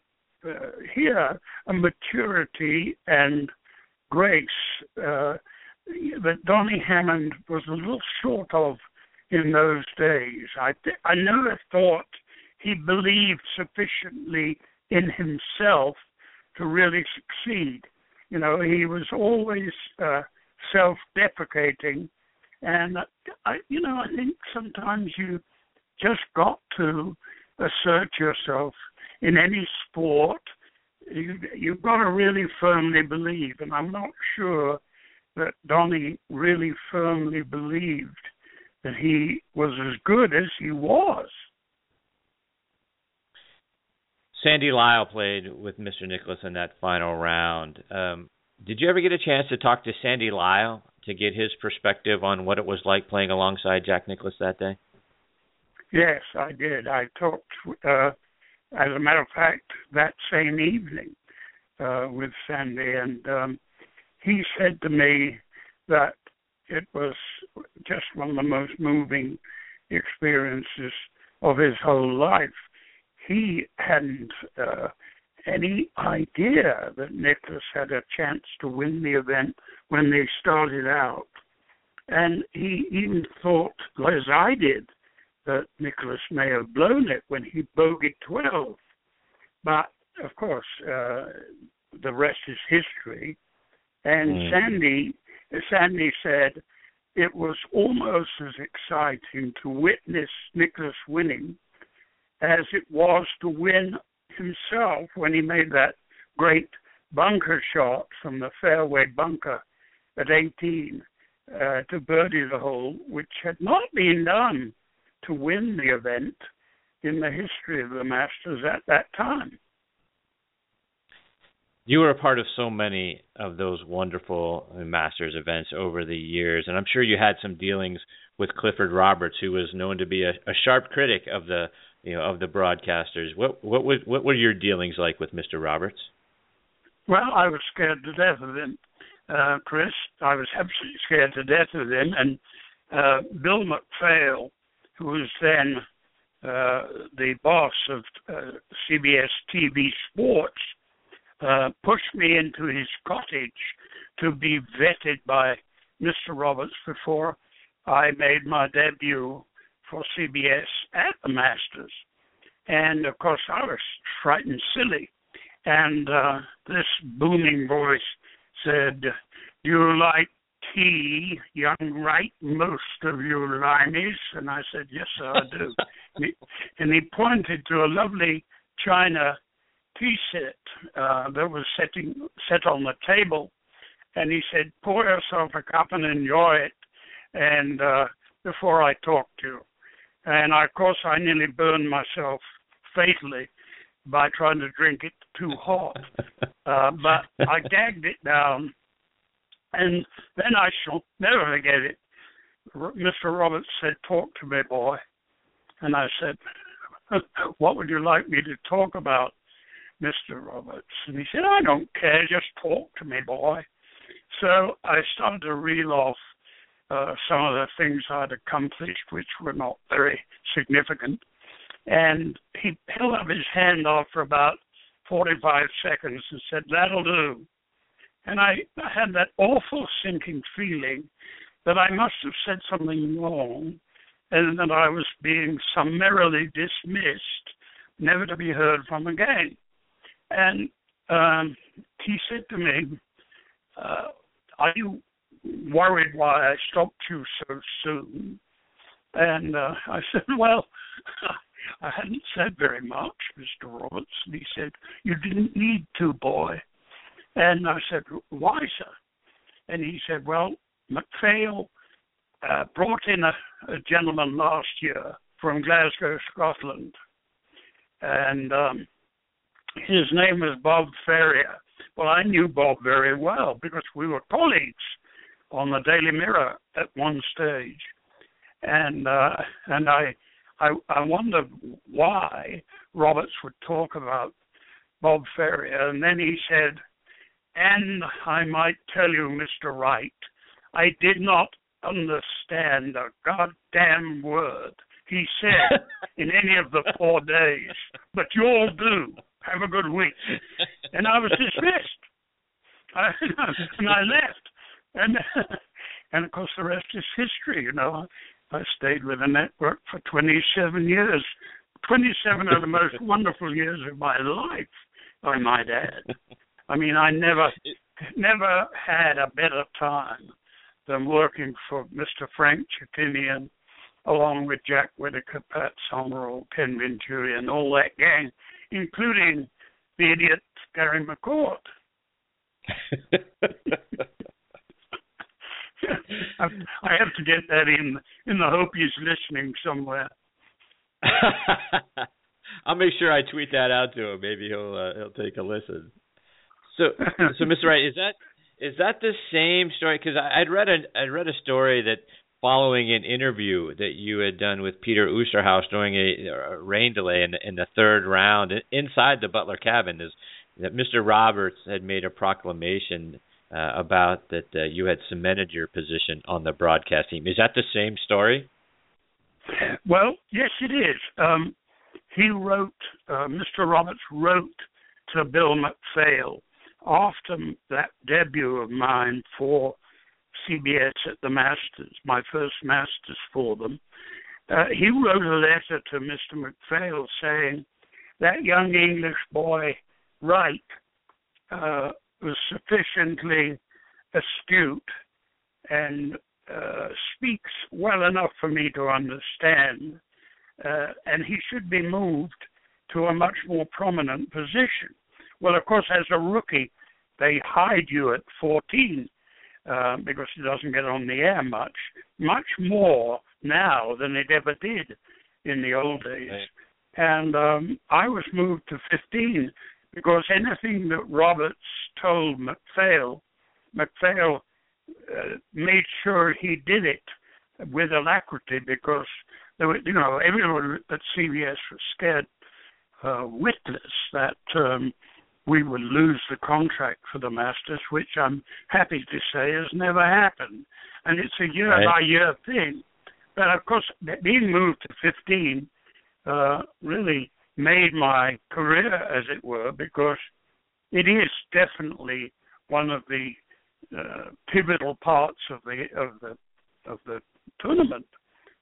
uh, hear a maturity and grace uh, that Donnie Hammond was a little short of in those days. I th- I never thought he believed sufficiently in himself to really succeed. You know, he was always uh, self-deprecating, and I, you know, I think sometimes you just got to assert yourself in any sport. You, you've got to really firmly believe, and I'm not sure that Donnie really firmly believed that he was as good as he was. Sandy Lyle played with Mr. Nicklaus in that final round. Um, did you ever get a chance to talk to Sandy Lyle to get his perspective on what it was like playing alongside Jack Nicklaus that day? Yes, I did. I talked, uh, as a matter of fact, that same evening uh, with Sandy, and um, he said to me that it was just one of the most moving experiences of his whole life. He hadn't uh, any idea that Nicklaus had a chance to win the event when they started out. And he even thought, as I did, that Nicklaus may have blown it when he bogeyed 12. But, of course, uh, the rest is history. And mm. Sandy, Sandy said it was almost as exciting to witness Nicklaus winning as it was to win himself when he made that great bunker shot from the fairway bunker at 18 uh, to birdie the hole, which had not been done to win the event in the history of the Masters at that time. You were a part of so many of those wonderful Masters events over the years, and I'm sure you had some dealings with Clifford Roberts, who was known to be a, a sharp critic of the you know of the broadcasters. What what was, what were your dealings like with Mr. Roberts? Well, I was scared to death of him, uh, Chris. I was absolutely scared to death of him. And uh, Bill MacPhail, who was then uh, the boss of uh, CBS TV Sports, uh, pushed me into his cottage to be vetted by Mr. Roberts before I made my debut for CBS at the Masters. And of course, I was frightened silly. And uh, this booming voice said, Do you like tea, young Wright, most of you limeys? And I said, Yes, sir, I do. and, he, and he pointed to a lovely china tea set uh, that was setting, set on the table. And he said, Pour yourself a cup and enjoy it. And uh, before I talk to you and of course I nearly burned myself fatally by trying to drink it too hot. Uh, but I gagged it down, and then I shall never forget it. Mr. Roberts said, "Talk to me, boy," and I said, "What would you like me to talk about, Mr. Roberts?" And he said, "I don't care. Just talk to me, boy." So I started to reel off uh, some of the things I'd accomplished, which were not very significant. And he held up his hand for about 45 seconds and said, That'll do. And I, I had that awful sinking feeling that I must have said something wrong and that I was being summarily dismissed, never to be heard from again. And um, he said to me, uh, Are you worried why I stopped you so soon. And uh, I said, Well, I hadn't said very much, Mr. Roberts. And he said, You didn't need to, boy. And I said, Why, sir? And he said, Well, MacPhail uh, brought in a, a gentleman last year from Glasgow, Scotland. And um, his name was Bob Ferrier. Well, I knew Bob very well because we were colleagues on the Daily Mirror at one stage, and uh, and I, I I wondered why Roberts would talk about Bob Ferrier, and then he said, "And I might tell you, Mister Wright, I did not understand a goddamn word." he said in any of the four days, but you'll do. Have a good week. And I was dismissed. I, and I left and and of course the rest is history. You know, I stayed with the network for 27 years. 27 of the most wonderful years of my life, I might add. I mean, I never never had a better time than working for Mr. Frank Chirkinian, along with Jack Whitaker, Pat Summerall, Ken Venturi, and all that gang, including the idiot Gary McCord. I have to get that in in the hope he's listening somewhere. I'll make sure I tweet that out to him. Maybe he'll uh, he'll take a listen. So so Mr. Wright, is that is that the same story? Because I'd read a I'd read a story that following an interview that you had done with Peter Oosterhuis during a, rain delay in, in the third round inside the Butler cabin is that Mr. Roberts had made a proclamation uh, about that uh, you had cemented your position on the broadcast team. Is that the same story? Well, yes, it is. Um, he wrote, uh, Mr. Roberts wrote to Bill MacPhail after that debut of mine for CBS at the Masters, my first Masters for them. Uh, he wrote a letter to Mr. MacPhail saying that young English boy, Wright, uh, was sufficiently astute and uh, speaks well enough for me to understand, uh, and he should be moved to a much more prominent position. Well, of course, as a rookie, they hide you at 14 uh, because it doesn't get on the air much, much more now than it ever did in the old days. Right. And um, I was moved to 15 because anything that Roberts told MacPhail, MacPhail uh, made sure he did it with alacrity because there were, you know, everyone at CBS was scared uh, witless that um, we would lose the contract for the Masters, which I'm happy to say has never happened. And it's a year right. by year thing. But of course, being moved to 15 uh, really made my career, as it were, because it is definitely one of the uh, pivotal parts of the of the of the tournament,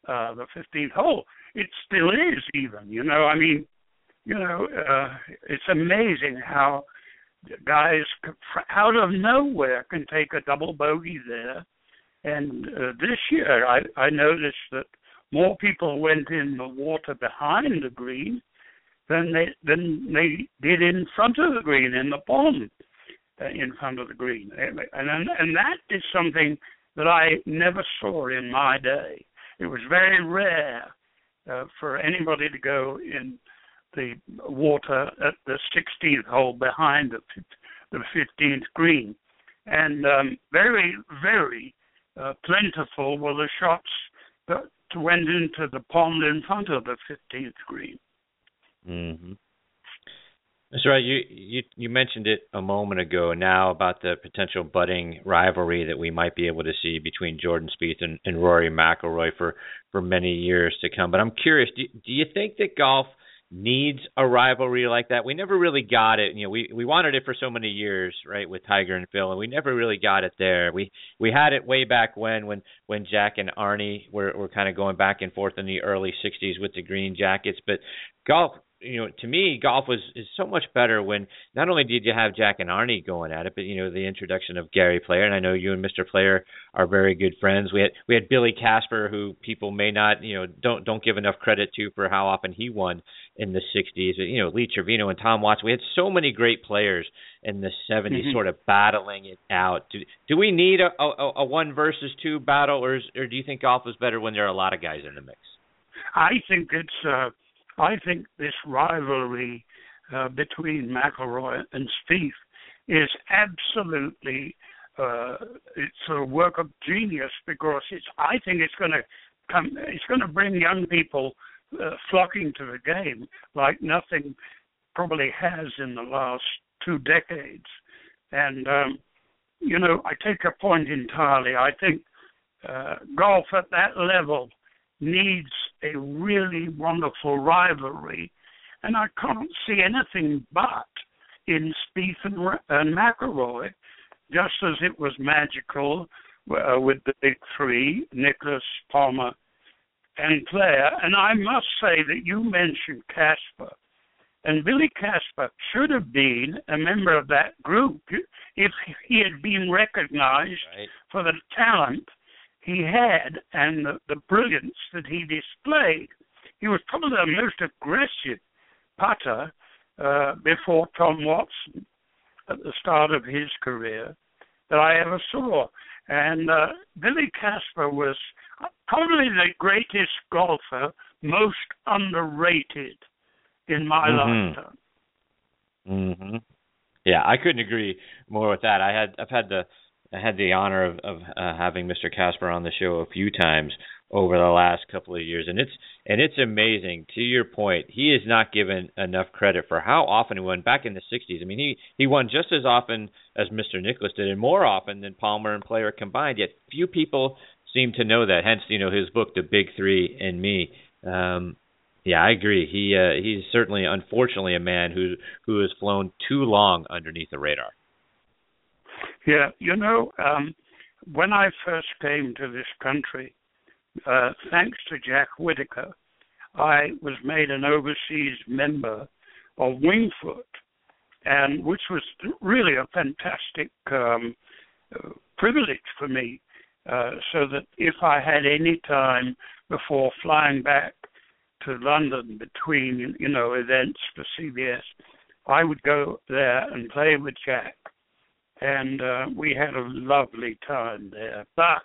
uh, the 15th hole. It still is, even. You know, I mean, you know, uh, it's amazing how guys out of nowhere can take a double bogey there. And uh, this year, I, I noticed that more people went in the water behind the green than they than they did in front of the green in the pond uh, in front of the green, and and, and that is something that I never saw in my day. It was very rare uh, for anybody to go in the water at the 16th hole behind the, the 15th green. And um, very, very uh, plentiful were the shots that went into the pond in front of the 15th green. Mm-hmm. That's right. You, you you mentioned it a moment ago now about the potential budding rivalry that we might be able to see between Jordan Spieth and, and Rory McIlroy for for many years to come. But I'm curious, do, do you think that golf needs a rivalry like that. We never really got it. You know, we we wanted it for so many years, right, with Tiger and Phil, and we never really got it there. We we had it way back when when when Jack and Arnie were were kind of going back and forth in the early '60s with the green jackets. But golf you know, to me, golf was is so much better when not only did you have Jack and Arnie going at it, but you know the introduction of Gary Player, and I know you and Mr. Player are very good friends. We had we had Billy Casper, who people may not you know don't don't give enough credit to for how often he won in the '60s. You know, Lee Trevino and Tom Watson. We had so many great players in the '70s, mm-hmm. sort of battling it out. Do do we need a, a, a one versus two battle, or is, or do you think golf is better when there are a lot of guys in the mix? I think it's. uh I think this rivalry uh, between McIlroy and Spieth is absolutely uh, it's a work of genius because it's. I think it's going to come. It's going to bring young people uh, flocking to the game like nothing probably has in the last two decades. And um, you know, I take your point entirely. I think uh, golf at that level needs a really wonderful rivalry, and I can't see anything but in Spieth and, and McIlroy, just as it was magical uh, with the big three, Nicklaus, Palmer, and Player. And I must say that you mentioned Casper. And Billy Casper should have been a member of that group if he had been recognized right. for the talent he had and the, the brilliance that he displayed. He was probably the most aggressive putter uh, before Tom Watson at the start of his career that I ever saw. And uh, Billy Casper was probably the greatest golfer, most underrated in my mm-hmm. lifetime. Mhm. Yeah, I couldn't agree more with that. I had I've had the I had the honor of, of uh, having Mr. Casper on the show a few times over the last couple of years, and it's and it's amazing. To your point, he is not given enough credit for how often he won back in the '60s. I mean, he he won just as often as Mr. Nicklaus did, and more often than Palmer and Player combined. Yet few people seem to know that. Hence, you know, his book, The Big Three and Me. Um, yeah, I agree. He uh, he's certainly, unfortunately, a man who who has flown too long underneath the radar. Yeah, you know, um, when I first came to this country, uh, thanks to Jack Whitaker, I was made an overseas member of Wingfoot, and which was really a fantastic um, privilege for me. Uh, so that if I had any time before flying back to London between you know events for CBS, I would go there and play with Jack, and uh, we had a lovely time there. But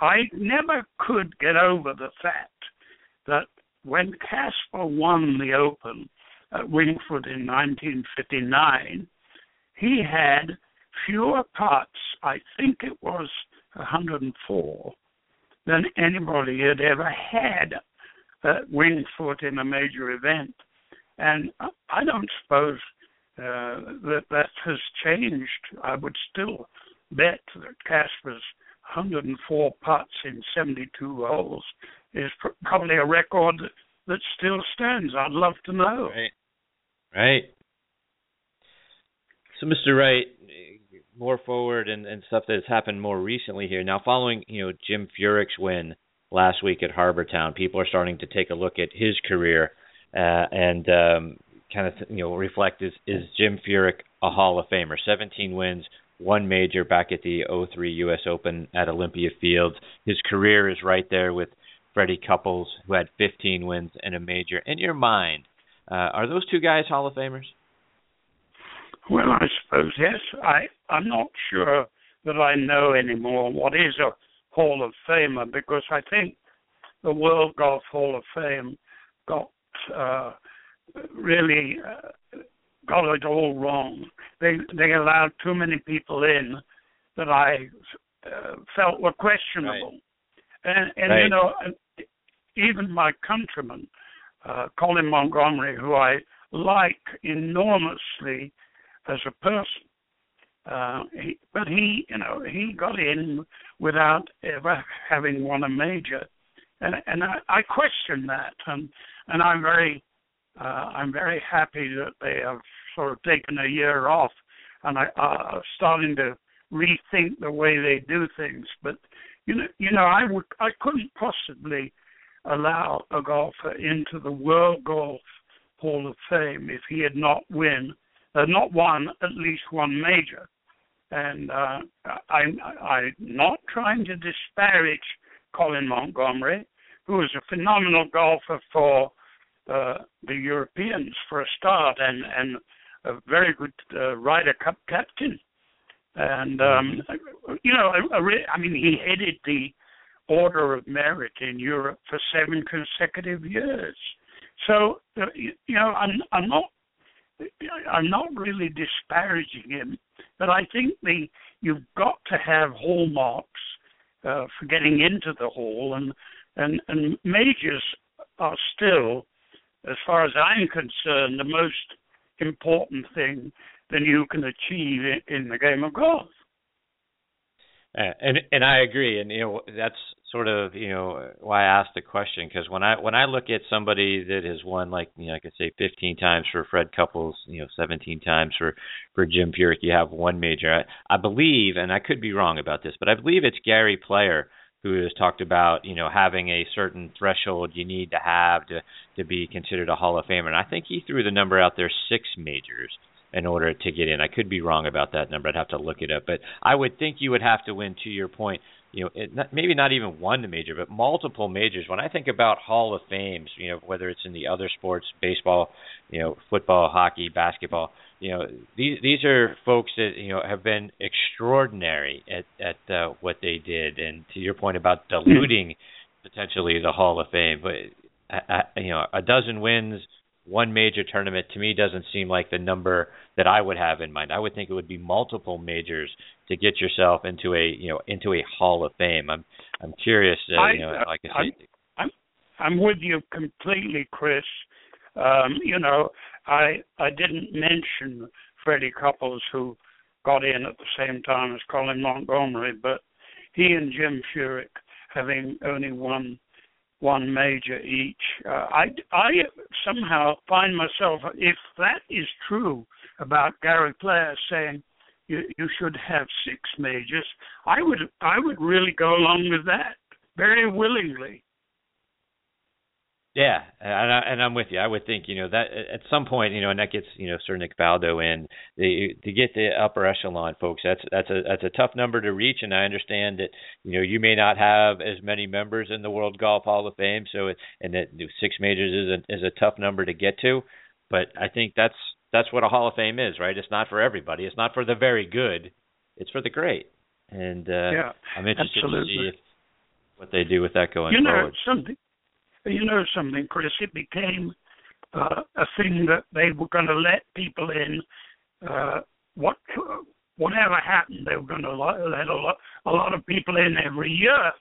I never could get over the fact that when Casper won the Open at Wingfoot in 1959, he had fewer putts. I think it was 104 than anybody had ever had at Wingfoot in a major event. And I don't suppose uh, that that has changed. I would still bet that Casper's 104 putts in 72 holes is pr- probably a record that still stands. I'd love to know. Right. Right. So, Mr. Wright, more forward and, and stuff that has happened more recently here. Now, following you know Jim Furyk's win last week at Harbour Town, people are starting to take a look at his career uh, and um, kind of you know reflect is is Jim Furyk a Hall of Famer? 17 wins, one major back at the 03 U.S. Open at Olympia Fields. His career is right there with Freddie Couples, who had 15 wins and a major. In your mind, uh, are those two guys Hall of Famers? Well, I suppose yes. I I'm not sure that I know anymore what is a Hall of Famer because I think the World Golf Hall of Fame got uh, really uh, got it all wrong. They they allowed too many people in that I uh, felt were questionable, right. and and right. you know even my countryman uh, Colin Montgomerie, who I like enormously as a person. Uh, he, but he, you know, he got in without ever having won a major, and and I, I question that, and and I'm very, uh, I'm very happy that they have sort of taken a year off, and I uh, starting to rethink the way they do things. But you know, you know, I would, I couldn't possibly allow a golfer into the World Golf Hall of Fame if he had not win uh, not won at least one major. And uh, I'm, I'm not trying to disparage Colin Montgomerie, who is a phenomenal golfer for uh, the Europeans for a start, and and a very good uh, Ryder Cup captain. And um, you know, re- I mean, he headed the Order of Merit in Europe for seven consecutive years. So uh, you, you know, I'm I'm not I'm not really disparaging him, but I think the you've got to have hallmarks uh, for getting into the hall, and and and majors are still, as far as I'm concerned, the most important thing that you can achieve in the game of golf. Uh, and and I agree, and you know that's sort of you know why I asked the question because when I when I look at somebody that has won like you know I could say 15 times for Fred Couples, you know 17 times for for Jim Furyk, you have one major. I, I believe, and I could be wrong about this, but I believe it's Gary Player who has talked about you know having a certain threshold you need to have to to be considered a Hall of Famer, and I think he threw the number out there six majors in order to get in. I could be wrong about that number. I'd have to look it up, but I would think you would have to win. To your point, you know, it, not, maybe not even one major, but multiple majors. When I think about Hall of Fames, you know, whether it's in the other sports, baseball, you know, football, hockey, basketball, you know, these these are folks that you know have been extraordinary at at uh, what they did. And to your point about diluting potentially the Hall of Fame, but uh, uh, you know, a dozen wins one major tournament to me doesn't seem like the number that I would have in mind. I would think it would be multiple majors to get yourself into a you know into a Hall of Fame. I'm I'm curious. Uh, I, you know, like I I'm, I'm I'm with you completely, Chris. Um, you know, I I didn't mention Freddie Couples who got in at the same time as Colin Montgomerie, but he and Jim Furyk having only one one major each. Uh, I I somehow find myself if that is true about Gary Player saying you you should have six majors, I would I would really go along with that very willingly. Yeah, and, I, and I'm with you. I would think you know that at some point, you know, and that gets you know Sir Nick Faldo in the, to get the upper echelon folks. That's that's a that's a tough number to reach, and I understand that you know you may not have as many members in the World Golf Hall of Fame, so it, and that six majors is a is a tough number to get to. But I think that's that's what a Hall of Fame is, right? It's not for everybody. It's not for the very good. It's for the great. And uh, yeah, I'm interested absolutely. to see if, what they do with that going forward. you know, forward. something you know something, Chris? It became uh, a thing that they were going to let people in. Uh, what whatever happened, they were going to let a lot, a lot of people in every year.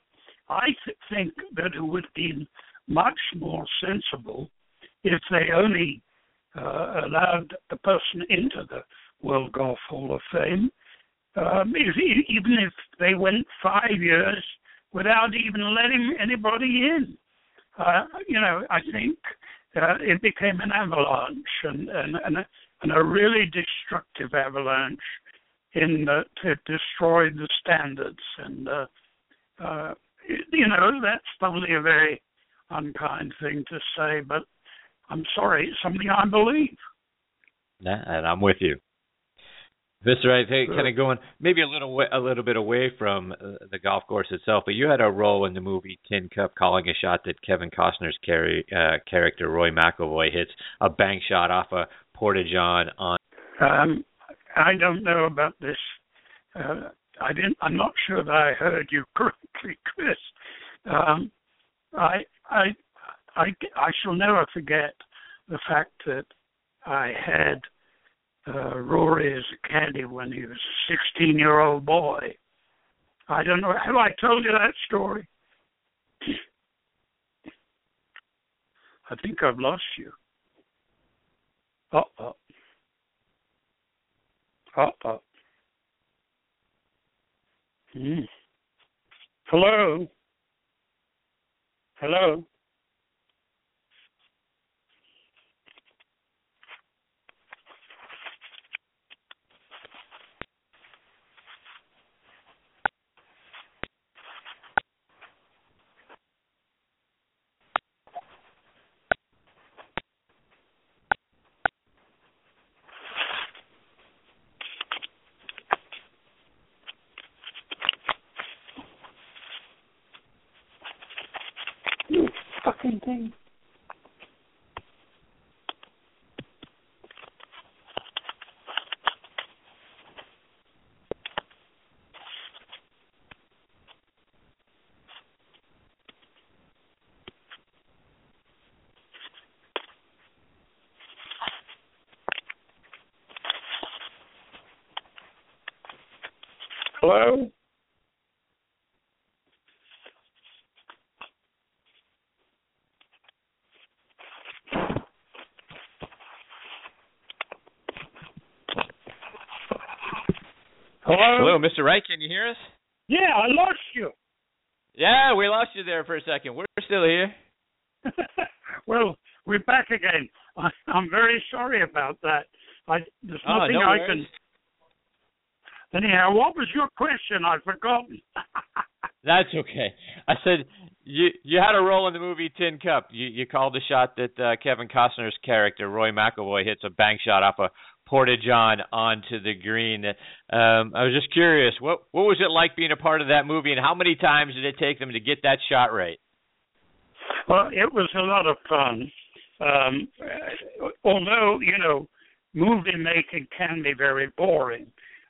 I th- think that it would be much more sensible if they only uh, allowed the person into the World Golf Hall of Fame, um, if, even if they went five years without even letting anybody in uh, you know, I think uh, it became an avalanche and, and, and, a, and a really destructive avalanche in the, to destroy the standards. And, uh, uh, you know, that's probably a very unkind thing to say, but I'm sorry, it's something I believe. And I'm with you. Mr. Wright, hey, kind of going maybe a little a little bit away from uh, the golf course itself, but you had a role in the movie Tin Cup, calling a shot that Kevin Costner's carry, uh, character Roy McIlroy hits a bank shot off a porta john on. Um, I don't know about this. Uh, I didn't. I'm not sure that I heard you correctly, Chris. Um, I, I, I, I shall never forget the fact that I had uh, Rory as a caddy when he was a 16 year old boy. I don't know. Have I told you that story? I think I've lost you. Uh oh. Uh oh. Hmm. Hello. Hello. Hello? Hello, Mr. Wright. Can you hear us? Yeah, I lost you. Yeah, we lost you there for a second. We're still here. well, we're back again. I, I'm very sorry about that. I, there's Oh, nothing no I worries. can. Anyhow, what was your question? I've forgotten. That's okay. I said you you had a role in the movie Tin Cup. You you called the shot that uh, Kevin Costner's character Roy McIlroy hits a bank shot off a porta john onto the green. Um, I was just curious, what what was it like being a part of that movie, and how many times did it take them to get that shot right? Well, it was a lot of fun. Um, although, you know, movie making can be very boring.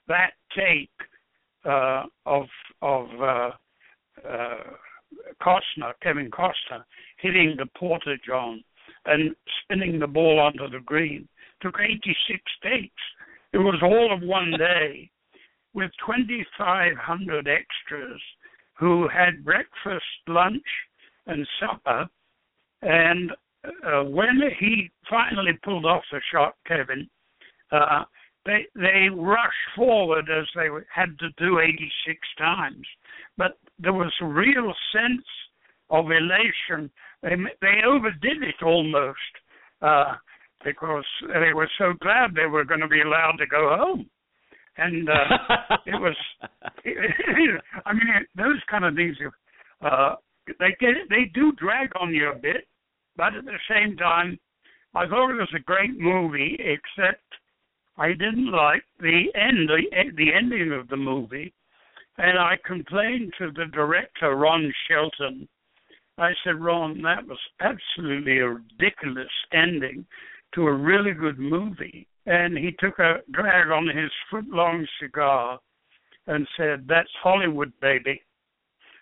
That take uh, of of uh, uh, Costner, Kevin Costner, hitting the porta john and spinning the ball onto the green took 86 takes. It was all of one day with 2,500 extras who had breakfast, lunch, and supper. And uh, when he finally pulled off the shot, Kevin, uh, they they rushed forward as they had to do 86 times, but there was a real sense of elation. They they overdid it almost uh, because they were so glad they were going to be allowed to go home and uh, it was. I mean, those kind of things. Uh, they get they do drag on you a bit, but at the same time, I thought it was a great movie. Except I didn't like the end, the, the ending of the movie, and I complained to the director Ron Shelton. I said, Ron, that was absolutely a ridiculous ending to a really good movie and he took a drag on his foot long cigar and said, That's Hollywood, baby.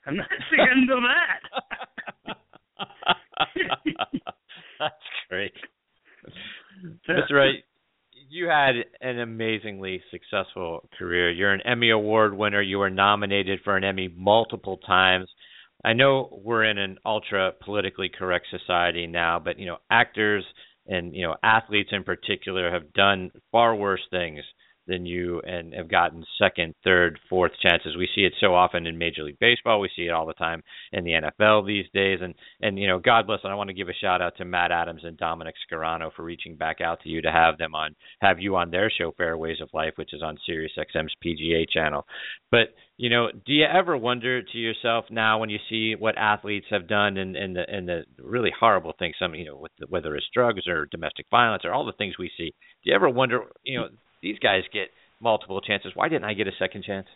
And that's the end of that. that's great. That's right. You had an amazingly successful career. You're an Emmy Award winner. You were nominated for an Emmy multiple times. I know we're in an ultra politically correct society now, but you know, actors and you know athletes in particular have done far worse things than you and have gotten second, third, fourth chances. We see it so often in Major League Baseball. We see it all the time in the NFL these days. And and you know, God bless. And I want to give a shout out to Matt Adams and Dominic Scarano for reaching back out to you to have them on, have you on their show, Fairways of Life, which is on Sirius XM's PGA channel. But you know, do you ever wonder to yourself now when you see what athletes have done and and the and the really horrible things, some you know, with the, whether it's drugs or domestic violence or all the things we see, do you ever wonder, you know, these guys get multiple chances. Why didn't I get a second chance?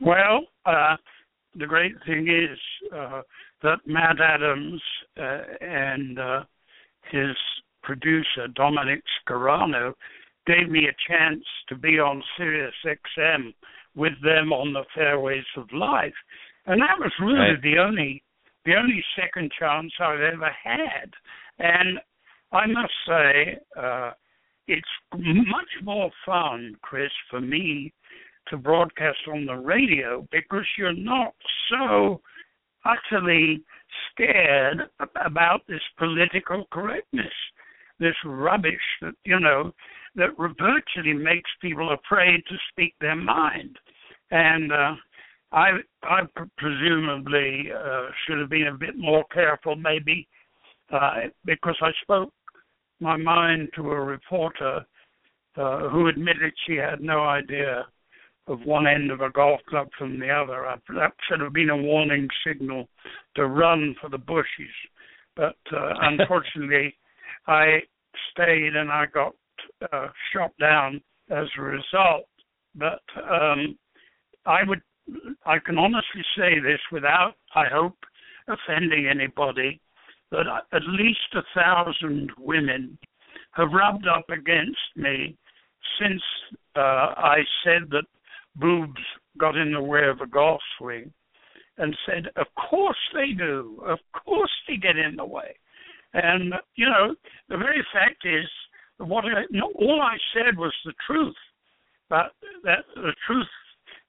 Well, uh, the great thing is uh, that Matt Adams uh, and uh, his producer Dominic Scarano gave me a chance to be on Sirius XM with them on the fairways of life, and that was really right. the only the only second chance I've ever had. And I must say, uh, it's much more fun, Chris, for me to broadcast on the radio because you're not so utterly scared about this political correctness, this rubbish that, you know, that virtually makes people afraid to speak their mind. And uh, I, I presumably uh, should have been a bit more careful, maybe, uh, because I spoke my mind to a reporter uh, who admitted she had no idea of one end of a golf club from the other. I, that should have been a warning signal to run for the bushes. But uh, unfortunately, I stayed and I got uh, shot down as a result. But um, I would, I can honestly say this without, I hope, offending anybody that at least a thousand women have rubbed up against me since uh, I said that boobs got in the way of a golf swing and said, Of course they do. Of course they get in the way. And, you know, the very fact is, what I, no, all I said was the truth. But that the truth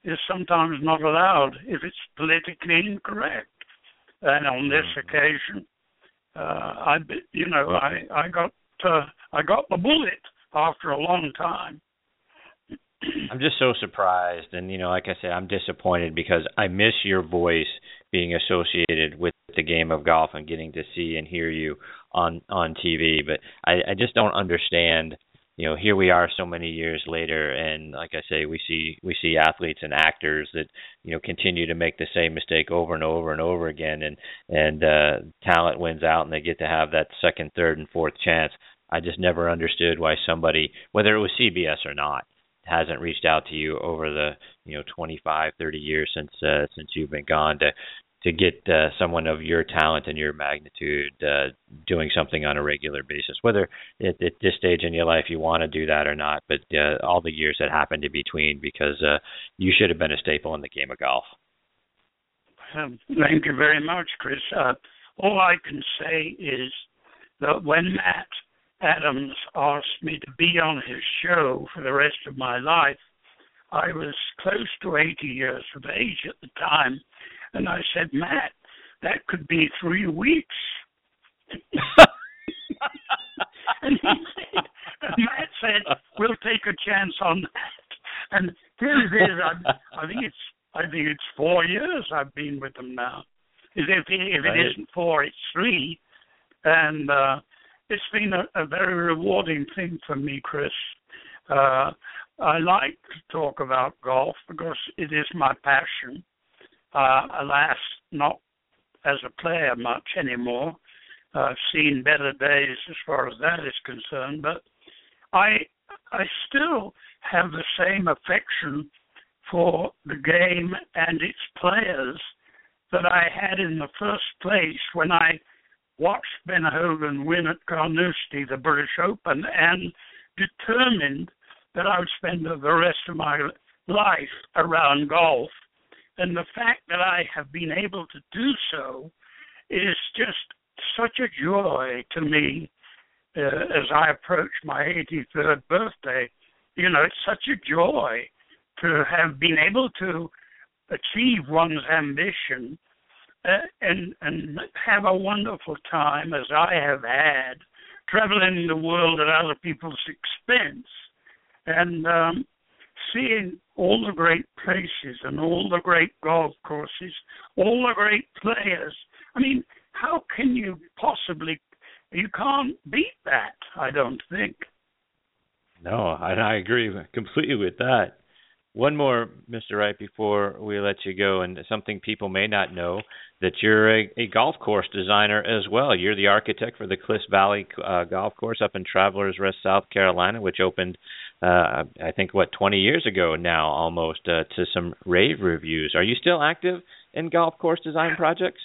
is sometimes not allowed if it's politically incorrect. And on this mm-hmm. occasion, uh, I, you know, I I got uh, I got the bullet after a long time. I'm just so surprised, and you know, like I said, I'm disappointed because I miss your voice being associated with the game of golf and getting to see and hear you on on TV. But I, I just don't understand you know here we are so many years later and like i say we see we see athletes and actors that you know continue to make the same mistake over and over and over again and and uh talent wins out and they get to have that second third and fourth chance. I just never understood why somebody whether it was cbs or not hasn't reached out to you over the you know 25 30 years since uh, since you've been gone to to get uh, someone of your talent and your magnitude uh, doing something on a regular basis, whether at, at this stage in your life you want to do that or not, but uh, all the years that happened in between, because uh, you should have been a staple in the game of golf. Um, thank you very much, Chris. Uh, all I can say is that when Matt Adams asked me to be on his show for the rest of my life, I was close to 80 years of age at the time, and I said, Matt, that could be three weeks. and he said, and Matt said, we'll take a chance on that. And here it is. I, I think it's I think it's four years I've been with them now. If it, if it right. isn't four, it's three, and uh, it's been a, a very rewarding thing for me, Chris. Uh, I like to talk about golf because it is my passion. Uh, alas, not as a player much anymore. I've seen better days as far as that is concerned, but I I still have the same affection for the game and its players that I had in the first place when I watched Ben Hogan win at Carnoustie, the British Open, and determined that I would spend the rest of my life around golf. And the fact that I have been able to do so is just such a joy to me uh, as I approach my 83rd birthday. You know, it's such a joy to have been able to achieve one's ambition uh, and and have a wonderful time as I have had traveling the world at other people's expense and um, seeing all the great places and all the great golf courses, all the great players. I mean, how can you possibly? You can't beat that. I don't think. No, and I agree completely with that. One more, Mr. Wright, before we let you go, and something people may not know that you're a, a golf course designer as well. You're the architect for the Cliffs Valley uh, Golf Course up in Travelers Rest, South Carolina, which opened, uh, I think, what 20 years ago now, almost uh, to some rave reviews. Are you still active in golf course design projects?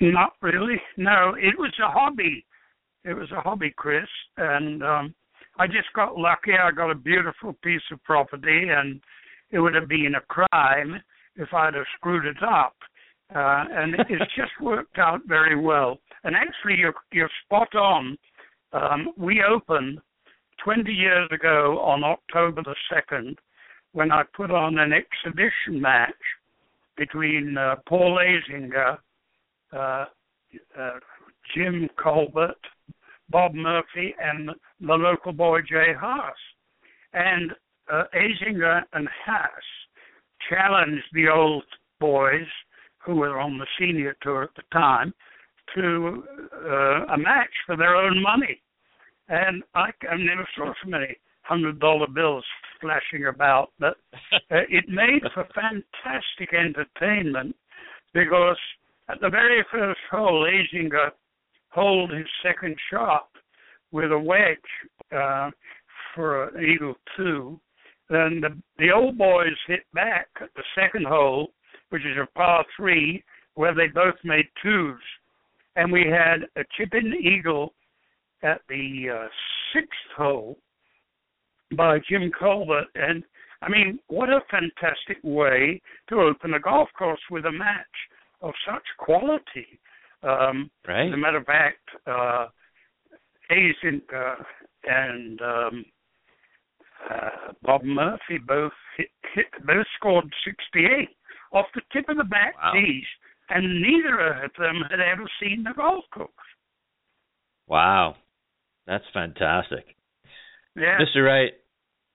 Not really. No, it was a hobby. It was a hobby, Chris, and um, I just got lucky. I got a beautiful piece of property, and it would have been a crime if I'd have screwed it up. Uh, and it's just worked out very well. And actually, you're you're spot on. Um, we opened 20 years ago on October the second, when I put on an exhibition match between uh, Paul Azinger, uh, uh Jim Colbert, Bob Murphy and the local boy Jay Haas. And uh, Azinger and Haas challenged the old boys who were on the senior tour at the time to uh, a match for their own money. And I, I never saw so many hundred dollar bills flashing about, but uh, it made for fantastic entertainment because at the very first hole, Azinger hold his second shot with a wedge uh, for an eagle two. Then the the old boys hit back at the second hole, which is a par three, where they both made twos, and we had a chip in eagle at the uh, sixth hole by Jim Colbert, and I mean, what a fantastic way to open a golf course with a match of such quality. Um, right. As a matter of fact, uh, uh, and um, uh, Bob Murphy both hit, hit, both scored 68 off the tip of the back wow. tees, and neither of them had ever seen the golf course. Wow, that's fantastic. Yeah, Mr. Wright,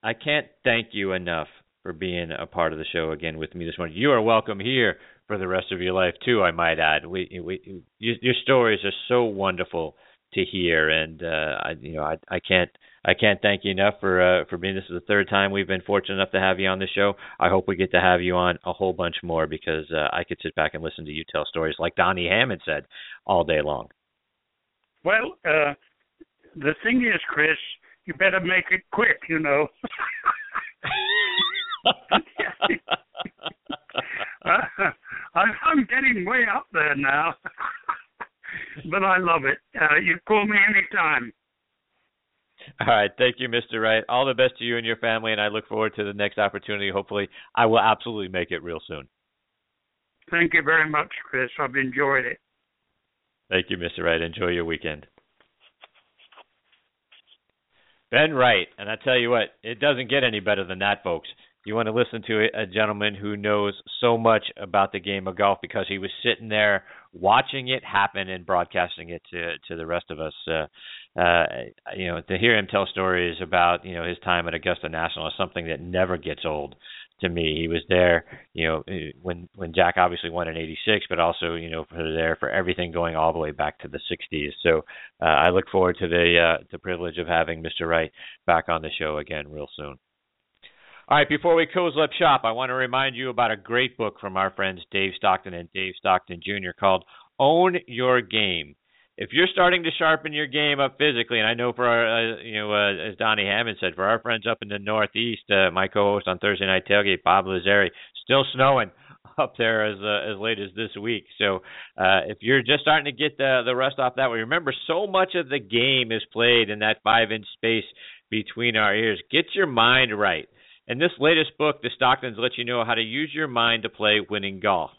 I can't thank you enough for being a part of the show again with me this morning. You are welcome here for the rest of your life too. I might add. We, we your, your stories are so wonderful to hear, and uh, I, you know, I, I can't, I can't thank you enough for uh, for being. This is the third time we've been fortunate enough to have you on the show. I hope we get to have you on a whole bunch more because uh, I could sit back and listen to you tell stories like Donnie Hammond said all day long. Well, uh, the thing is, Chris, you better make it quick. You know. I'm getting way up there now, but I love it. Uh, you call me anytime. All right. Thank you, Mr. Wright. All the best to you and your family, and I look forward to the next opportunity. Hopefully, I will absolutely make it real soon. Thank you very much, Chris. I've enjoyed it. Thank you, Mr. Wright. Enjoy your weekend. Ben Wright, and I tell you what, it doesn't get any better than that, folks. You want to listen to a, gentleman who knows so much about the game of golf because he was sitting there watching it happen and broadcasting it to to the rest of us. Uh, uh, you know, to hear him tell stories about you know his time at Augusta National is something that never gets old to me. He was there, you know, when when Jack obviously won in '86, but also you know for there for everything going all the way back to the '60s. So uh, I look forward to the uh, the privilege of having Mr. Wright back on the show again real soon. All right, before we close up shop, I want to remind you about a great book from our friends Dave Stockton and Dave Stockton Jr. called Own Your Game if you're starting to sharpen your game up physically, and I know for our, uh, you know, uh, as Donnie Hammond said, for our friends up in the Northeast, uh, my co-host on Thursday Night Tailgate, Bob Lazari, still snowing up there as uh, as late as this week. So uh, if you're just starting to get the the rust off that way, remember so much of the game is played in that five inch space between our ears. Get your mind right. And this latest book, the Stocktons, let you know how to use your mind to play winning golf.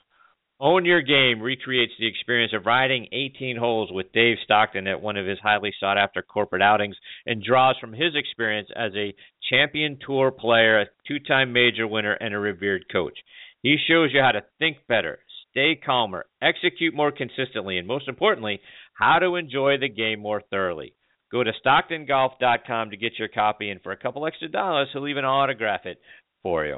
Own Your Game recreates the experience of riding 18 holes with Dave Stockton at one of his highly sought after corporate outings and draws from his experience as a champion tour player, a two time major winner, and a revered coach. He shows you how to think better, stay calmer, execute more consistently, and most importantly, how to enjoy the game more thoroughly. Go to StocktonGolf.com to get your copy, and for a couple extra dollars, he'll even autograph it for you.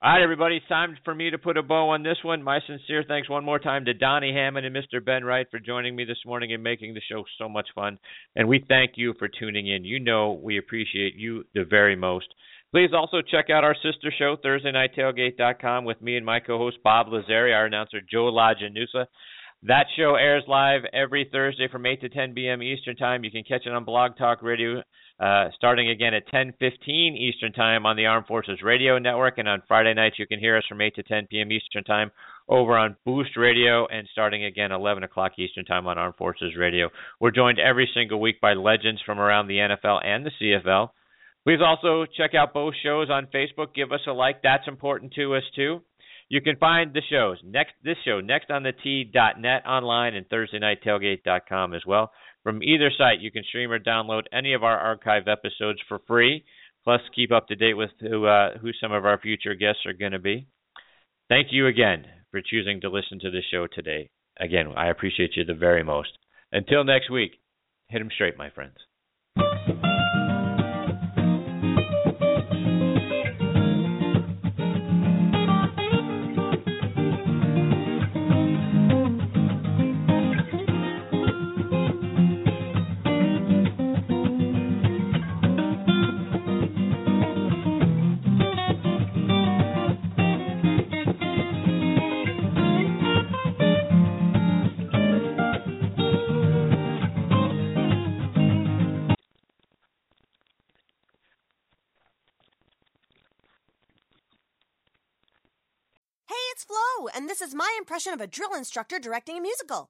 All right, everybody, it's time for me to put a bow on this one. My sincere thanks one more time to Donnie Hammond and Mr. Ben Wright for joining me this morning and making the show so much fun. And we thank you for tuning in. You know we appreciate you the very most. Please also check out our sister show, ThursdayNightTailgate.com, with me and my co-host Bob Lazari, our announcer Joe LaGenusa. That show airs live every Thursday from 8 to 10 p.m. Eastern Time. You can catch it on Blog Talk Radio uh, starting again at 10:15 Eastern Time on the Armed Forces Radio Network, and on Friday nights you can hear us from 8 to 10 p.m. Eastern Time over on Boost Radio, and starting again 11 o'clock Eastern Time on Armed Forces Radio. We're joined every single week by legends from around the NFL and the CFL. Please also check out both shows on Facebook. Give us a like; that's important to us too. You can find the shows next this show next on the Tee.net online and ThursdayNightTailgate.com as well. From either site, you can stream or download any of our archive episodes for free. Plus, keep up to date with who uh, who some of our future guests are going to be. Thank you again for choosing to listen to the show today. Again, I appreciate you the very most. Until next week, hit 'em straight, my friends. Impression of a drill instructor directing a musical.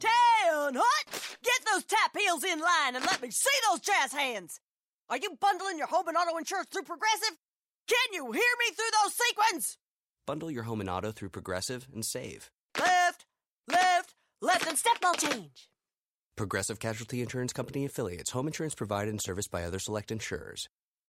Ten hut! Get those tap heels in line and let me see those jazz hands! Are you bundling your home and auto insurance through Progressive? Can you hear me through those sequins? Bundle your home and auto through Progressive and save. Left, left, left, and step ball change. Progressive Casualty Insurance Company affiliates. Home insurance provided and serviced by other select insurers.